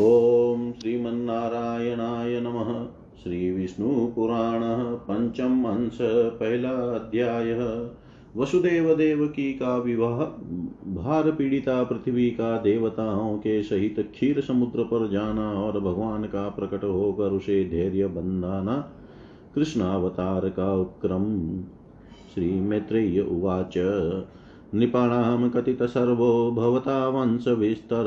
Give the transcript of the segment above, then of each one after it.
ॐ श्रीमन्नारायणाय नमः। श्रीविष्णुपुराणः पञ्चम अंश, पहला अध्याय। वसुदेव देवकी का विवाह भार पीड़िता पृथ्वी का देवताओं के सहित क्षीर समुद्र पर जाना और भगवान का प्रकट होकर उसे धैर्य बंधाना, कृष्णावतार का उपक्रम। श्री मैत्रेय उवाच। नृपाणां कथितसर्वो भवता वंशविस्तर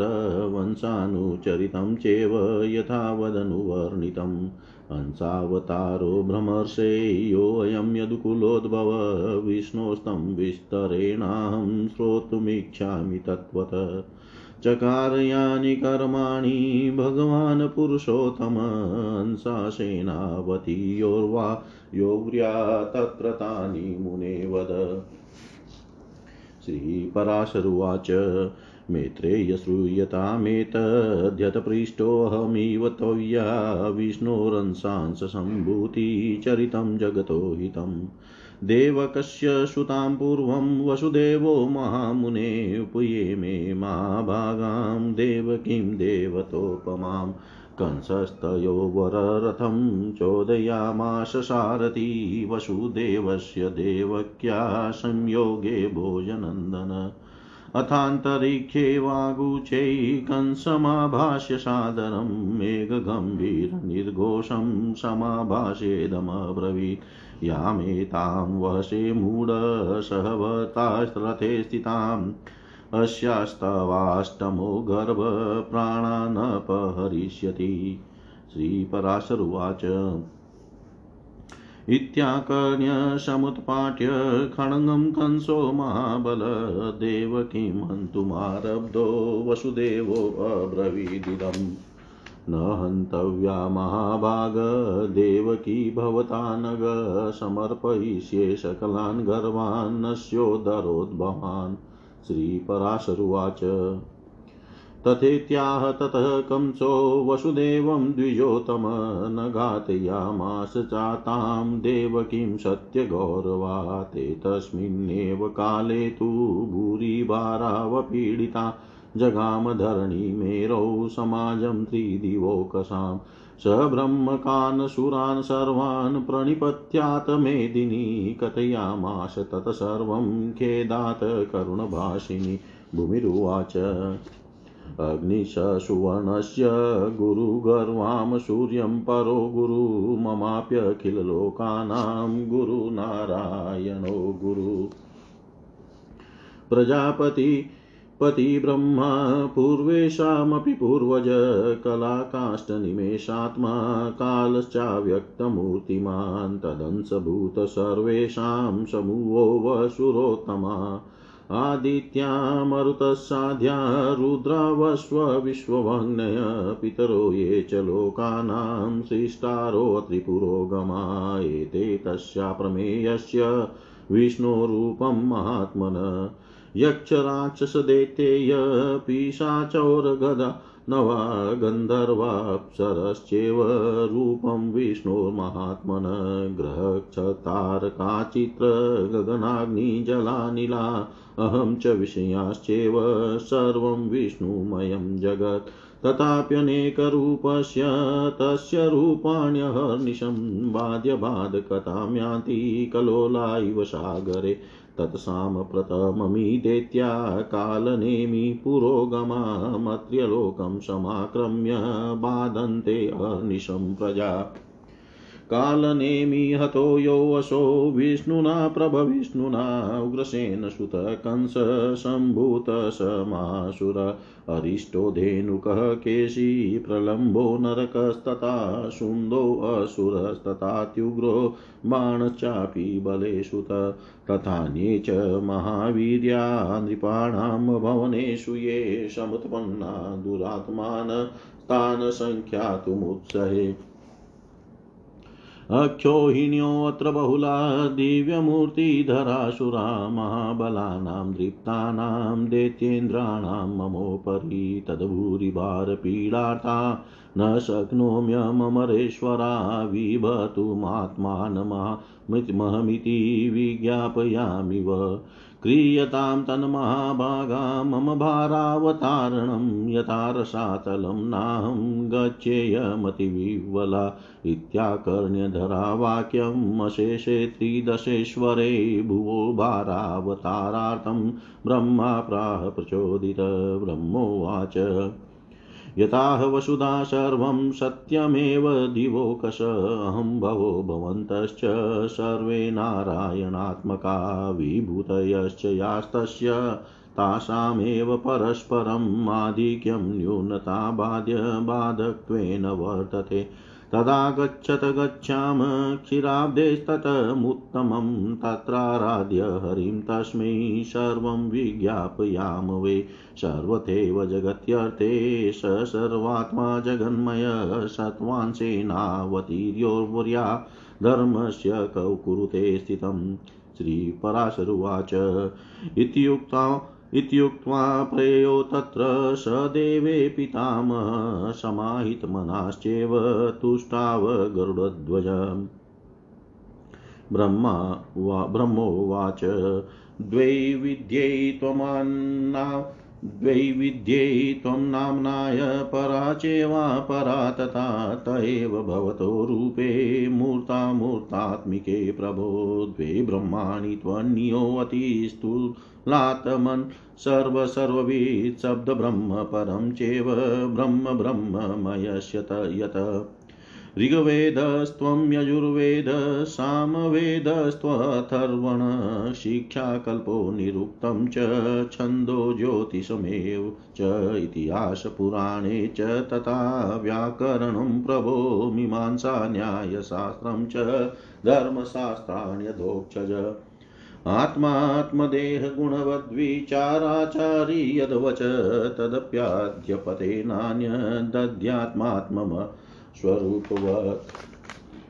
वंशानुचरितं चेव यथा वदनुवर्णितम् हंसावतारो भ्रमर्षे योऽयं यदुकुलोद्भव, विष्णोस्तं विस्तरेणाहं श्रोतुमिच्छामि तत्त्वत। चकारयानि कर्माणि भगवान् पुरुषोत्तम, हंसासेनावती योर्वा तत्र तानि मुने वद। श्रीपराशरुवाच। मेत्रेय श्रूयतामेतद्यतपृष्टोऽहमिव त्वया विष्णोरंसांसम्भूतिचरितं जगतो हितम्। देवकस्य सुतां पूर्वं वसुदेवो महामुने उपये मे महाभागां देवकीं देवतोपमाम्। कंसस्तयो वररथं चोदयामाश सारथी वसुदेवस्य देवक्या संयोगे भोजनन्दन अथान्तरिक्षे वागुचै कंसमाभाष्य सादरं मेघगम्भीरनिर्घोषं समाभाषेदमब्रवीत् यामेतां वशे मूढसहवतास्रथे स्थिताम् अस्यास्तवाष्टमो गर्भप्राणानपहरिष्यति श्रीपराशरुवाच। इत्याकर्ण्यसमुत्पाट्य खड्गं कंसो महाबल देवकीं हन्तुमारब्धो वसुदेवोऽब्रवीदिदम् न हन्तव्या महाभागदेवकी भवता नग समर्पयिष्ये सकलान् गर्वान् नश्योदरोद्भवान् श्रीपराशरुवाच। तथेत्याह ततः कंसो वसुदेवं द्विजोतम न घातयामास चातां देवकीं सत्यगौरवा ते तस्मिन्नेव काले तु भूरिभारावपीडिता जगामधरणी मेरौ समाजं त्रिदिवोकसाम् स ब्रह्मकान् सुरान् सर्वान् प्रणिपत्यात् मेदिनी कथयामास तत्सर्वं खेदात् करुणभाषिणी भूमिरुवाच। अग्निशसुवर्णस्य गुरुगर्वां सूर्यं परो गुरु ममाप्यखिललोकानां गुरुनारायणो गुरु। प्रजापति पतिब्रह्मा पूर्वेषामपि पूर्वज कलाकाष्ठनिमेषात्मा कालश्चाव्यक्तमूर्तिमान् तदंशभूत सर्वेषां समूहो वसुरोत्तमा। आदित्या मरुतसाध्या रुद्रावस्व विश्वभग्नय पितरो ये च लोकानां सृष्टारो त्रिपुरोगमा। एते तस्या प्रमेयस्य विष्णोरूपं महात्मन। यक्षराक्षसदैत्येय पिशाचौर्गदा नवा गन्धर्वाप्सरश्चेव रूपं विष्णोर्महात्मन ग्रहक्षतारकाचित्र गगनाग्निजलानिला अहं च विषयाश्चैव सर्वं विष्णुमयं जगत्। तथाप्यनेकरूपस्य तस्य रूपाण्यहर्निशं बाध्यबाधकतां यान्ति कलोला सागरे। तत्साम्प्रतममीदेत्या कालनेमि पुरोगमामत्र्यलोकं समाक्रम्य बाधन्ते अनिशं प्रजा कालनेमि हतो योऽसो विष्णुना प्रभविष्णुना उग्रसेन सुत कंस सम्भूतसमासुर अरिष्टो धेनुकः केशी, प्रलम्बो नरकस्तथा शुण्डोऽसुरस्तथात्युग्रो बाणश्चापि बलेषुत तथान्ये च महावीर्या, नृपाणां भवनेषु ये समुत्पन्ना, दुरात्मान् तान् सङ्ख्यातुमुत्सहे अक्षोहिण्योऽत्र बहुला दिव्यमूर्तिधरासुरा महाबलानां दृप्तानां दैत्येन्द्राणां ममोपरि तद्भूरिभारपीडार्ता न शक्नोम्यमरेश्वरा विभतुमात्मानमहमिति विज्ञापयामिव। क्रियतां तन्महाभागा मम भारावतारणं यथा रसातलं नाहं गच्छेयमतिविह्वला इत्याकर्ण्यधरा वाक्यम् अशेषे त्रिदशेश्वरे भुवो भारावतारार्थं ब्रह्मा प्राह प्रचोदित ब्रह्मोवाच। यथाह वसुधा सर्वं सत्यमेव दिवोकश, अहं भवो भवन्तश्च सर्वे नारायणात्मका विभूतयश्च यास्तस्य, तासामेव परस्परम् आधिक्यं न्यूनता बाध्य वर्तते। तदा गच्छत गच्छाम क्षीराब्देस्ततमुत्तमं तत्राराध्य हरिं तस्मै सर्वं विज्ञापयाम वै। सर्वथैव जगत्यर्थे, स सर्वात्मा जगन्मय सत्त्वांशेनावतीर्योर्वर्या धर्मस्य कौ कुरुते स्थितं श्रीपराशरुवाच इत्युक्ता इत्युक्त्वा प्रेयो तत्र स देवे पितामह समाहितमनाश्चैव ब्रह्मा वा ब्रह्मोवाच द्वैविद्यै त्वमन्ना द्वैविद्यै त्वं नाम्नाय परा चेवा परा तथा त एव भवतो रूपे मूर्तामूर्तात्मिके प्रभो द्वे ब्रह्माणि त्वन्योऽतिस्तुलात्मन् सर्वसर्ववित् शब्दब्रह्म चेव ब्रह्म ब्रह्ममयस्य यत ऋग्वेदस्त्वं यजुर्वेद सामवेदस्त्वथर्वण शिक्षाकल्पो निरुक्तं च छन्दो ज्योतिषमेव च इतिहासपुराणे च तथा व्याकरणं प्रभो मीमांसा न्यायशास्त्रं च धर्मशास्त्राण्यधोक्षज। आत्मात्मदेहगुणवद्विचाराचारी यद्वच तदप्याद्यपते नान्यदध्यात्मात्मम स्वरूपवत्।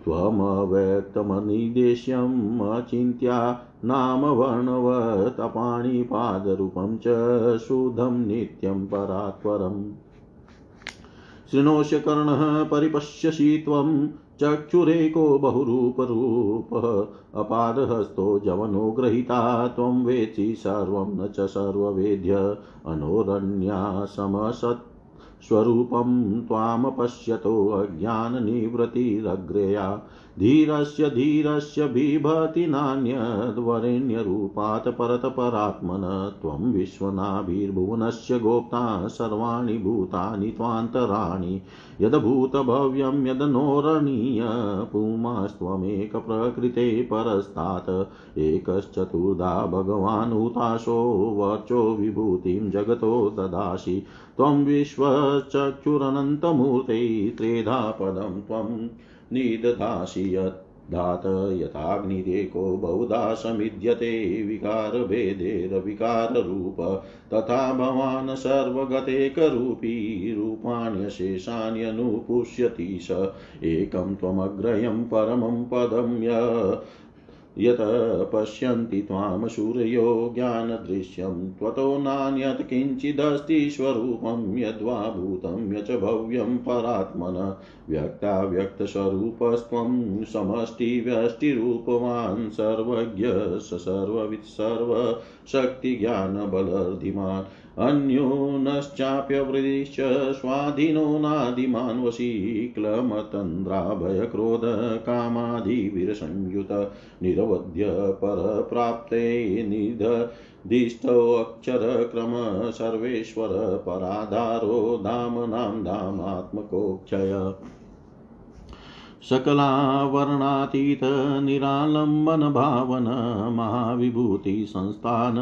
त्वमव्यक्तमनिदेश्यम् अचिन्त्या नाम वर्णवतपाणिपादरूपं च शुद्धं नित्यं परात्परम् शृणोष्य कर्णः परिपश्यसि त्वं चक्षुरेको बहुरूपरूपः। अपादहस्तो जवनो गृहीता त्वं वेत्सि सर्वं न च सर्ववेद्य। अनोरण्या समसत् स्वरूपं त्वामपश्यतो अज्ञाननिवृत्तिरग्र्या धीरस्य धीरस्य बिभति नान्यद्वरेण्यरूपात् परतपरात्मन त्वं विश्वनाभिर्भुवनस्य गोप्ता सर्वाणि भूतानि त्वान्तराणि। यद्भूतभव्यं यदनोरणीय पुमास्त्वमेकप्रकृते परस्तात्। एकश्चतुर्धा भगवान् हुताशो वचो विभूतिं जगतो ददासि। त्वं विश्वचक्षुरनन्तमूर्ते, त्रेधा पदं त्वं निदधासि यद्धात यथाग्निरेको बहुधा समिद्यते विकारभेदेरविकाररूप तथा भवान् सर्वगतेकरूपी रूपाण्यशेषाण्यनुपुष्यति स एकं त्वमग्रयं परमं पदं य यत पश्यन्ति त्वां सूर्यो ज्ञानदृश्यं, त्वतो नान्यत् किञ्चिदस्ति स्वरूपं, यद्वा भूतं यच भव्यं परात्मन व्यक्ताव्यक्तस्वरूपस्त्वं समष्टिव्यष्टिरूपवान् सर्वज्ञ स सर्ववित् सर्वशक्तिज्ञानबलर्धिमान्। अन्योनश्चाप्यवृदिश्च स्वाधीनो नादिमान् वशीक्लमतन्द्राभयक्रोधकामादिविरसंयुत निरवध्य परप्राप्ते निधदिष्टोऽक्षरक्रम सर्वेश्वर पराधारो धामनां धामात्मकोक्षय सकलावर्णातीत निरालम्बन भावन महाविभूतिसंस्थान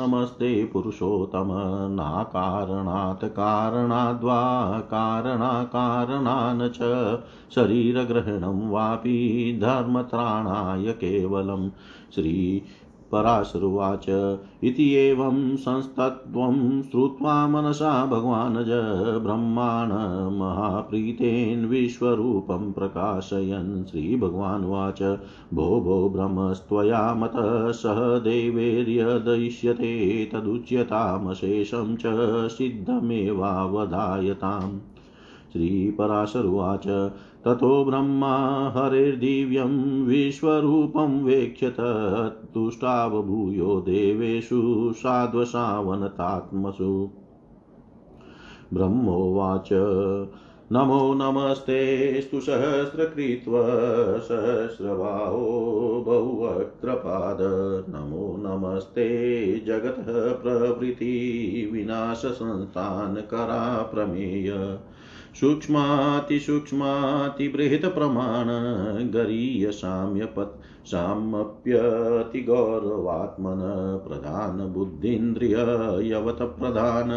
नमस्ते पुरुषोत्तम। नाकारणात् कारणाद्वा कारणाकारणान् च शरीरग्रहणं वापि धर्मत्राणाय केवलं श्री पराशरुवाच। इति एवं संस्तत्वं श्रुत्वा मनसा भगवानज ब्रह्माण महाप्रीतेन विश्वरूपं प्रकाशयन्। श्रीभगवानुवाच, भो भो ब्रह्मस्त्वया मतः सह देवैर्यदयिष्यते, तदुच्यतामशेषं च सिद्धमेवावधायताम्। श्रीपराशरुवाच ततो ब्रह्मा हरिर्दिव्यं विश्वरूपं वेक्ष्यत तुष्टावभूयो देवेषु साध्वसावनतात्मसु। ब्रह्मोवाच। नमो नमस्तेस्तु सहस्रकृत्व। सहस्रबाहो नमो नमस्ते जगतः प्रभृति। विनाशसंस्थानकरा प्रमेय सूक्ष्मातिसूक्ष्मातिबृहत्प्रमाण गरीयसाम्यपत् सामप्यतिगौरवात्मन प्रधानबुद्धीन्द्रिययवतप्रधान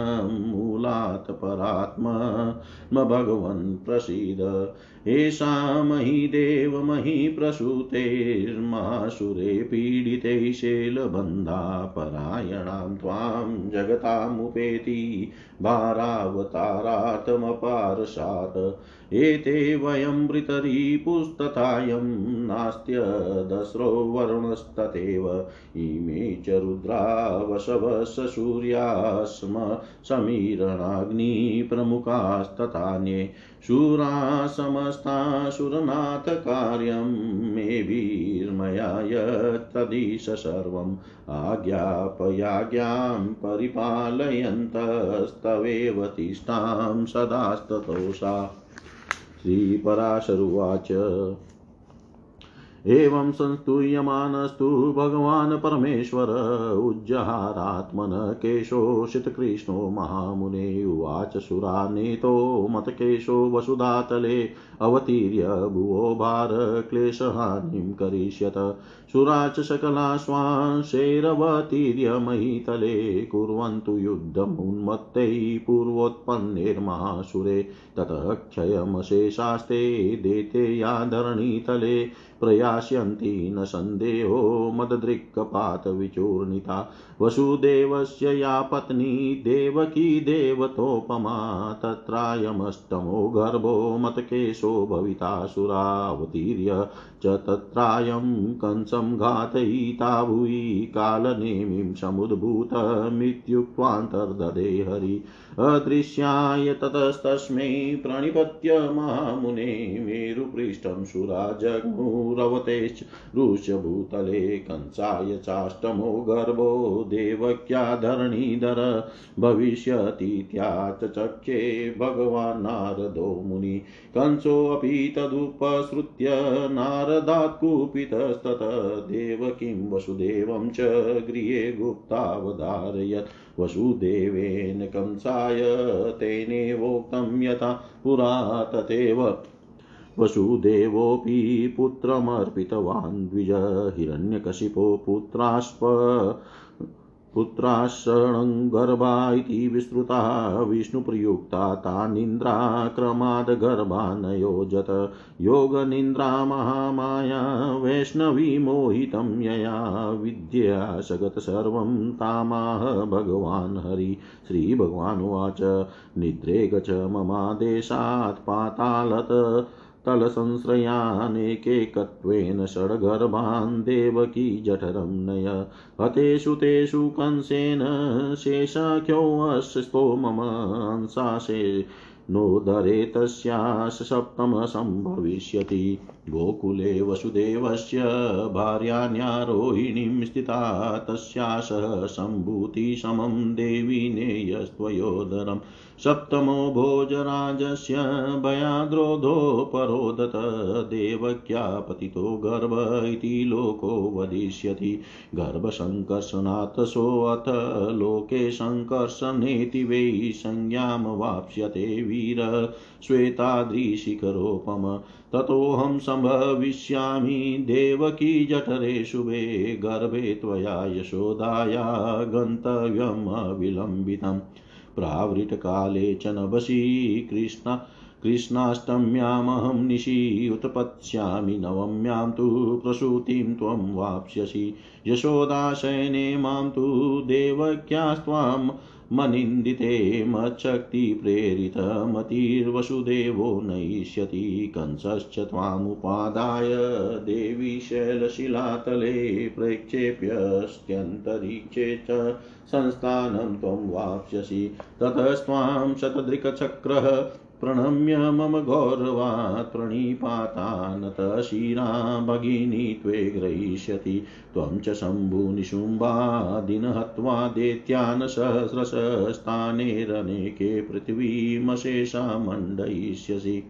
मूलात् परात्म। भगवन् प्रसीद। एषा मही देवमही प्रसूतेर्मासुरे पीडिते शैलबन्धा परायणां त्वां जगतामुपेति। भारावतारातमपारसात् एते वयं वृतरीपुस्तथायं नास्त्यदस्रो वरुणस्तथैव इमे च रुद्रा वशवशसूर्या स्म समीरणाग्निप्रमुखास्तथान्ये। शूरा समस्तासुरनाथकार्यं मेभिर्मया यत्तदीश सर्वम् आज्ञापयाज्ञां परिपालयन्तस्तवेव तिष्ठां सदास्ततोषा। श्रीपराशरुवाच। एवं संस्तूयमानस्तु भगवान् परमेश्वर, उज्जहारात्मन केशोषितकृष्णो महामुने, उवाच सुरानेतो मतकेशो वसुधातले, अवतीर्य भुवो भार क्लेशहानिं करिष्यत। सुराच सकलाश्वांशैरवतीर्य महीतले कुर्वन्तु युद्धमुन्मत्तैः पूर्वोत्पन्नेर्महासुरे ततः क्षयमशेषास्ते देते या धरणीतले प्रयास्यन्ति न सन्देहो मददृक्पातविचूर्णिता वसुदेवस्य या पत्नी देवकी देवतोपमा तत्रायमष्टमो गर्भो मतकेशो भवितासुरावतीर्य च तत्रायं कंसं घातयिता भुवि कालनेमिं समुद्भूतमित्युक्त्वान्तर्ददे हरि अदृश्याय ततस्तस्मै प्रणिपत्य महामुने मेरुपृष्ठं सुराजग्मुरवतेश्च ऋष्यभूतले कंसाय चाष्टमो गर्भो देवक्या धरणीधर भविष्यतीत्या चक्षे मुनि। कंसोऽपि तदुपसृत्य नारदात् कुपितस्तत देवकीं वसुदेवं च गृहे गुप्तावधारयत्। वसुदेवेन कंसाय तेनेवोक्तं यथा पुरा तथैव वसुदेवोऽपि पुत्रमर्पितवान् द्विज हिरण्यकशिपो पुत्रास्प। पुत्राशरणं गर्भा इति विस्तृता, विष्णुप्रयुक्ता तानिन्द्राक्रमाद् गर्भानयोजत योगनिन्द्रा महामाया, वैष्णवी मोहितं यया विद्या सगत सर्वं तामाह भगवान् हरि। श्रीभगवानुवाच, निद्रे गच ममादेशात् पातालत। तलसंश्रयानेकेकत्वेन षड्गर्भान् देवकी जठरं नय हतेषु तेषु कंसेन शेषाख्योऽस्तो मम अंसाशे। नोदरे तस्याः सप्तमसम्भविष्यति गोकुले वसुदेवस्य भार्यान्यारोहिणीं स्थिता तस्यासः सम्भूतिसमं देवी नेयस्त्वयोदरम्। सप्तमो भोजराजस्य भयाद्रोधोपरोदत देवक्या पतितो गर्भ इति लोको वदिष्यति। गर्भसङ्कर्षणात् लोके सङ्कर्षणेति वै संज्ञां वाप्स्यते वीर श्वेताद्रिशिखरोपम। ततोऽहं सम्भविष्यामि देवकी जठरे शुभे गर्भे त्वया यशोदाया गन्तव्यमविलम्बितम्। प्रावृतकाले च नभसि कृष्ण। कृष्णाष्टम्यामहं निशि उत्पत्स्यामि नवम्यां तु प्रसूतिं त्वं वाप्स्यसि। यशोदाशयने माँ तु देवक्यास्त्वां मनिन्दिते मच्छक्तिप्रेरितमतिर्वसुदेवो नयिष्यति कंसश्च त्वामुपादाय देवी शैलशिलातले प्रक्षेप्यस्त्यन्तरिक्षे च संस्थानं त्वं वाप्स्यसि। ततस्त्वां शतदृक्चक्रः प्रणम्य मम गौरवात् प्रणिपातानत शिरा भगिनी त्वे ग्रहीष्यति। त्वं च शम्भुनिशुम्बादिन हत्वा दैत्यान् सहस्रशस्तानेरनेके पृथिवीमशेषा मण्डयिष्यसि।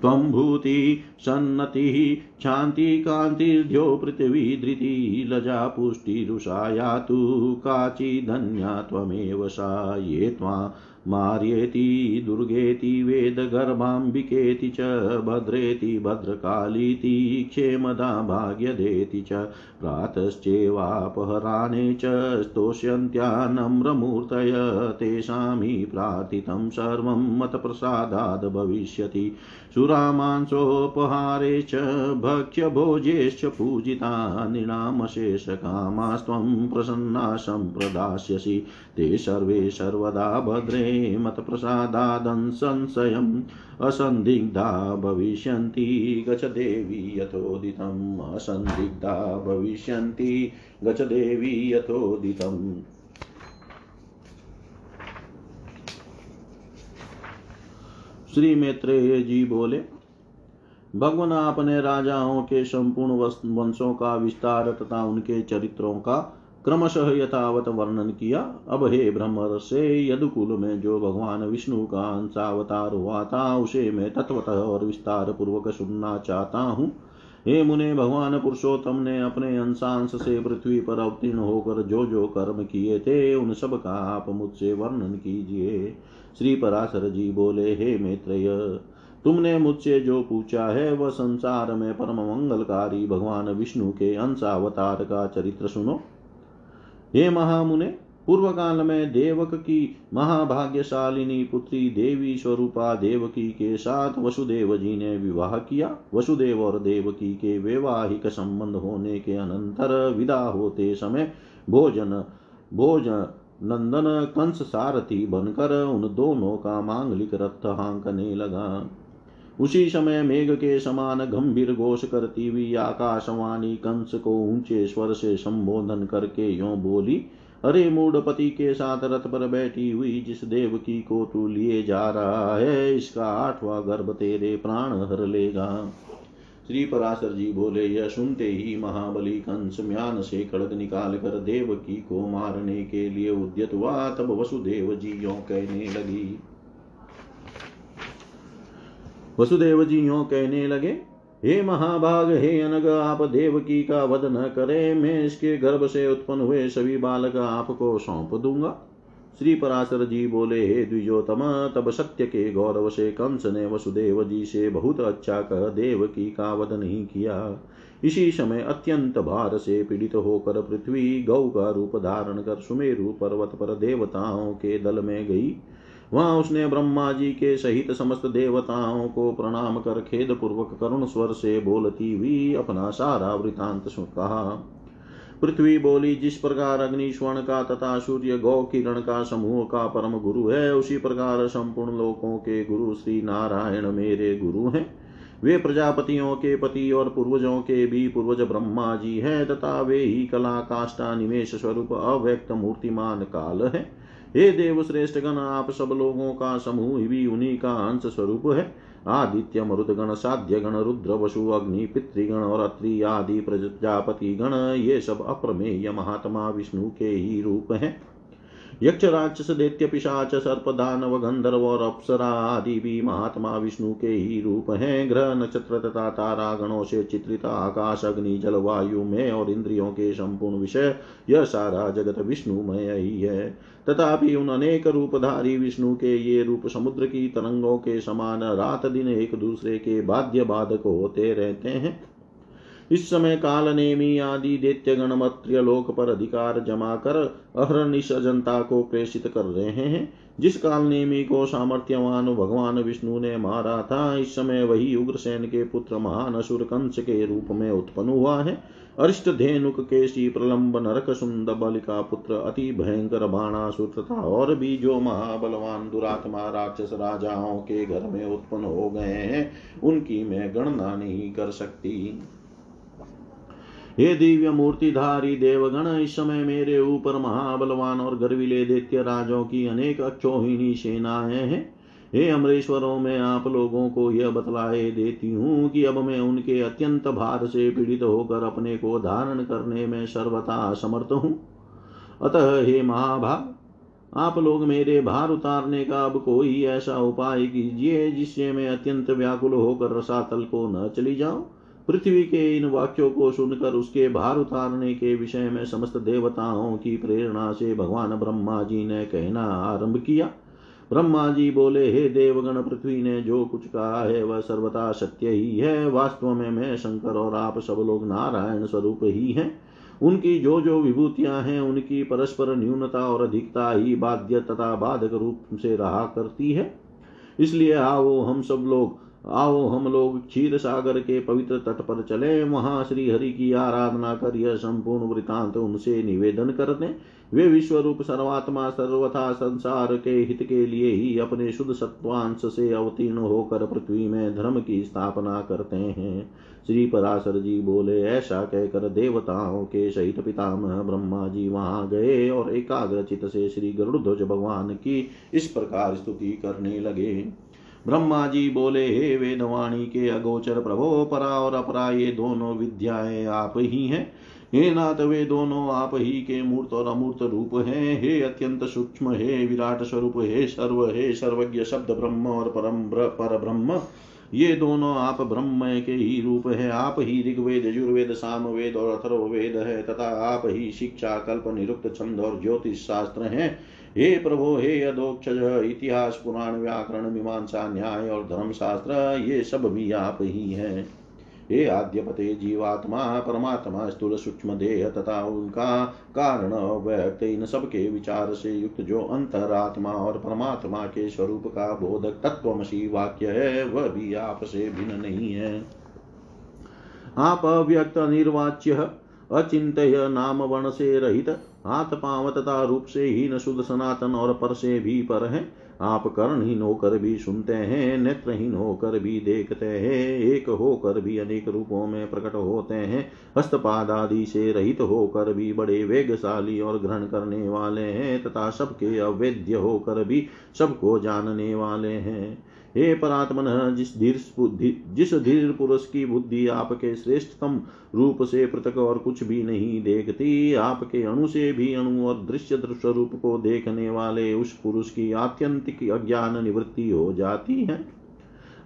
त्वं भूति सन्नतिः शान्तिकान्तिर्ध्यो पृथिवी धृति लजा पुष्टिरुषा यातु काचिधन्या त्वमेव सा ये त्वा मार्येति, दुर्गेति, वेदगर्भाम्बिकेति च, भद्रेति, भद्रकालीति, क्षेमदा भाग्यदेति च, प्रातश्चेवापहराणे च स्तोष्यन्त्या नम्रमूर्तय तेषां हि प्रार्थितं सर्वं मतप्रसादाद् भविष्यति। सुरामांसोपहारे च भक्ष्यभोजेश्च पूजिता नृणामशेषकामास्त्वं प्रसन्ना सम्प्रदास्यसि। ते सर्वे सर्वदा भद्रे मत्प्रसादादंसंशयम् असन्दिग्धा भविष्यन्ति। गच देवी यथोदितम् असन्दिग्धा भविष्यन्ति। गच देवी यथोदितम् श्री मैत्रेय जी बोले, भगवान आपने राजाओं के संपूर्ण वंशों का विस्तार तथा उनके चरित्रों का क्रमशः यथावत वर्णन किया। अब हे ब्रह्म से यदुकुल में जो भगवान विष्णु का अंशावतार हुआ था, उसे मैं तत्वतः और विस्तार पूर्वक सुनना चाहता हूँ। हे मुने भगवान पुरुषोत्तम ने अपने अंशांश से पृथ्वी पर अवतीर्ण होकर जो जो कर्म किए थे, उन सब का आप मुझसे वर्णन कीजिए। श्री पराशर जी बोले, हे मैत्रेय, तुमने मुझसे जो पूछा है, वह संसार में परम मंगलकारी भगवान विष्णु के अंशावतार का चरित्र सुनो। हे महामुने पूर्व काल में देवक की महाभाग्यशालिनी पुत्री देवी स्वरूपा देवकी के साथ वसुदेव जी ने विवाह किया। वसुदेव और देवकी के वैवाहिक संबंध होने के अनंतर विदा होते समय भोजन भोजन नंदन कंस सारथी बनकर उन दोनों का मांगलिक रथ हांकने लगा। उसी समय मेघ के समान गंभीर घोष करती हुई आकाशवाणी कंस को ऊँचे स्वर से संबोधन करके यो बोली अरे मूढ़पति के साथ रथ पर बैठी हुई जिस देवकी को तू लिए जा रहा है, इसका आठवां गर्भ तेरे प्राण हर लेगा। श्री पराशर जी बोले, यह सुनते ही महाबली कंस म्यान से खड़ग निकाल कर देवकी को मारने के लिए उद्यत हुआ। तब वसुदेव जी यो कहने लगी। वसुदेव जी यो कहने लगे हे महाभाग, हे अनग, आप देवकी का वध न करे, मैं इसके गर्भ से उत्पन्न हुए सभी बालक आपको सौंप दूँगा। श्री पराशर जी बोले, हे द्विजोतम तब सत्य के गौरव से कंस ने वसुदेव जी से बहुत अच्छा कह देवकी का वध नहीं किया। इसी समय अत्यंत भार से पीड़ित होकर पृथ्वी गौ का रूप धारण कर सुमेरु पर्वत पर देवताओं के दल में गई। वहाँ उसने ब्रह्मा जी के सहित समस्त देवताओं को प्रणाम कर खेद पूर्वक करुण स्वर से बोलती हुई अपना सारा वृतांत कहा। पृथ्वी बोली, जिस प्रकार अग्नि स्वर्ण का तथा सूर्य गौ किरण का समूह का परम गुरु है, उसी प्रकार संपूर्ण लोकों के गुरु श्री नारायण मेरे गुरु हैं। वे प्रजापतियों के पति और पूर्वजों के भी पूर्वज ब्रह्मा जी हैं, तथा वे ही कला काष्टा निमेश स्वरूप, अव्यक्त, मूर्तिमान काल है। हे देव श्रेष्ठ गण आप सब लोगों का समूह भी उन्हीं का अंश स्वरूप है। आदित्य, मरुदगण साध्य गण रुद्र, वसु, अग्नि, पितृगण और अत्रि आदि प्रजापति गण ये सब अप्रमेय महात्मा विष्णु के ही रूप हैं। यक्ष, राक्षस, दैत्य, पिशाच, सर्प, दानव, गंधर्व और अप्सरा आदि भी महात्मा विष्णु के ही रूप हैं। ग्रह, नक्षत्र तथा तारा गणों से चित्रित, आकाश, अग्नि जल वायु में और इंद्रियों के संपूर्ण विषय, यह सारा जगत विष्णुमय ही है। तथापि उन अनेक रूपधारी विष्णु के ये रूप समुद्र की तरंगों के समान रात दिन एक दूसरे के बाध्य बाधक होते रहते हैं। इस समय काल नेमी आदि दैत्य गणमत्र्य लोक पर अधिकार जमा कर अहरनिश जनता को प्रेषित कर रहे हैं। जिस काल नेमी को सामर्थ्यवान भगवान विष्णु ने मारा था, इस समय वही उग्रसेन के पुत्र महान असुर कंस के रूप में उत्पन्न हुआ है। अरिष्ट धेनुक केशी प्रलंब नरक सुंद बलिका पुत्र अति भयंकर बाणासुर तथा और भी जो महाबलवान दुरात्मा राक्षस राजाओं के घर में उत्पन्न हो गए हैं। उनकी मैं गणना नहीं कर सकती। हे दिव्य मूर्तिधारी देवगण, इस समय मेरे ऊपर महाबलवान और गर्विले दैत्य राजों की अनेक अक्षोहिणी सेनाएँ हैं। हे अमरेश्वरों, में आप लोगों को यह बतलाए देती हूँ कि अब मैं उनके अत्यंत भार से पीड़ित होकर अपने को धारण करने में सर्वथा असमर्थ हूँ। अतः हे महाभाग, आप लोग मेरे भार उतारने का अब कोई ऐसा उपाय कीजिए जिससे मैं अत्यंत व्याकुल होकर रसातल को न चली जाऊँ। पृथ्वी के इन वाक्यों को सुनकर उसके भार उतारने के विषय में समस्त देवताओं की प्रेरणा से भगवान ब्रह्मा जी ने कहना आरंभ किया। ब्रह्मा जी बोले, हे देवगण पृथ्वी ने जो कुछ कहा है, वह सर्वथा सत्य ही है। वास्तव में मैं शंकर और आप सब लोग नारायण स्वरूप ही हैं। उनकी जो जो विभूतियाँ हैं, उनकी परस्पर न्यूनता और अधिकता ही बाध्य तथा बाधक रूप से रहा करती है। इसलिए आओ हम सब लोग, आओ हम लोग क्षीर सागर के पवित्र तट पर चले। वहाँ श्री हरि की आराधना कर यह संपूर्ण वृतांत उनसे निवेदन कर दें। वे विश्व रूप सर्वात्मा सर्वथा संसार के हित के लिए ही अपने शुद्ध सत्वांश से अवतीर्ण होकर पृथ्वी में धर्म की स्थापना करते हैं। श्री पराशर जी बोले, ऐसा कहकर देवताओं के सहित पितामह ब्रह्मा जी वहाँ गए और एकाग्र चित से श्री गरुड़ध्वज भगवान की इस प्रकार स्तुति करने लगे। ब्रह्मा जी बोले, हे वेदवाणी के अगोचर प्रभो, परा और अपरा ये दोनों विद्याएँ आप ही हैं। हे नाथ वे दोनों आप ही के मूर्त और अमूर्त रूप हैं। हे अत्यंत सूक्ष्म, हे विराट स्वरूप, हे सर्व, हे सर्वज्ञ शब्द ब्रह्म और परम पर ब्रह्म। ये दोनों आप ब्रह्म के ही रूप है। आप ही ऋग्वेद, यजुर्वेद, सामवेद और अथर्ववेद है तथा आप ही शिक्षा, कल्प, निरुक्त, छंद और ज्योतिष शास्त्र हैं। हे प्रभो, हे अदोक्षज इतिहास, पुराण, व्याकरण, मीमांसा, न्याय और धर्मशास्त्र, ये सब भी आप ही हैं। हे आद्यपते जीवात्मा, परमात्मा स्थूल सूक्ष्म देह तथा उनका कारण व्यक्त इन सबके विचार से युक्त जो अंतरात्मा और परमात्मा के स्वरूप का बोधक तत्वमसी वाक्य है, वह भी आपसे भिन्न नहीं है। आप अव्यक्त निर्वाच्य अचिंत नाम वर्ण से रहित हाथ पाँव तथा रूप से ही न शुद्ध, सनातन और पर से भी पर है। आप कर्णहीन होकर भी सुनते हैं नेत्रहीन होकर भी देखते हैं, एक होकर भी अनेक रूपों में प्रकट होते हैं, हस्तपाद आदि से रहित होकर भी बड़े वेगशाली और ग्रहण करने वाले हैं, तथा सबके अवैध होकर भी सबको जानने वाले हैं। हे परात्मन, जिस धीर जिस धीर पुरुष की बुद्धि आपके श्रेष्ठतम रूप से पृथक और कुछ भी नहीं देखती, आपके अणु से भी अणु और दृश्य स्वरूप को देखने वाले उस पुरुष की आत्यंतिक अज्ञान निवृत्ति हो जाती है।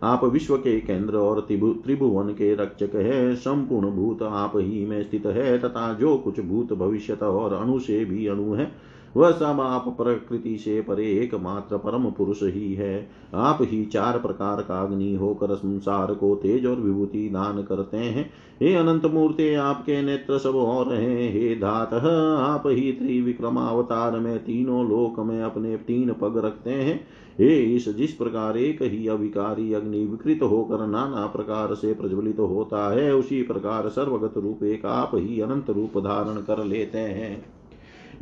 आप विश्व के केंद्र और त्रिभुवन के रक्षक है, संपूर्ण भूत आप ही में स्थित है, तथा जो कुछ भूत भविष्यत और अणु से भी अणु है वह सब आप प्रकृति से परे एकमात्र परम पुरुष ही है। आप ही चार प्रकार का अग्नि होकर संसार को तेज और विभूति दान करते हैं। हे अनंत मूर्ति, आपके नेत्र सब और हैं। हे धात, आप ही त्रिविक्रमावतार में तीनों लोक में अपने तीन पग रखते हैं। हे इस जिस प्रकार एक ही अविकारी अग्नि विकृत होकर नाना प्रकार से प्रज्वलित तो होता है, उसी प्रकार सर्वगत रूप एक आप ही अनंत रूप धारण कर लेते हैं।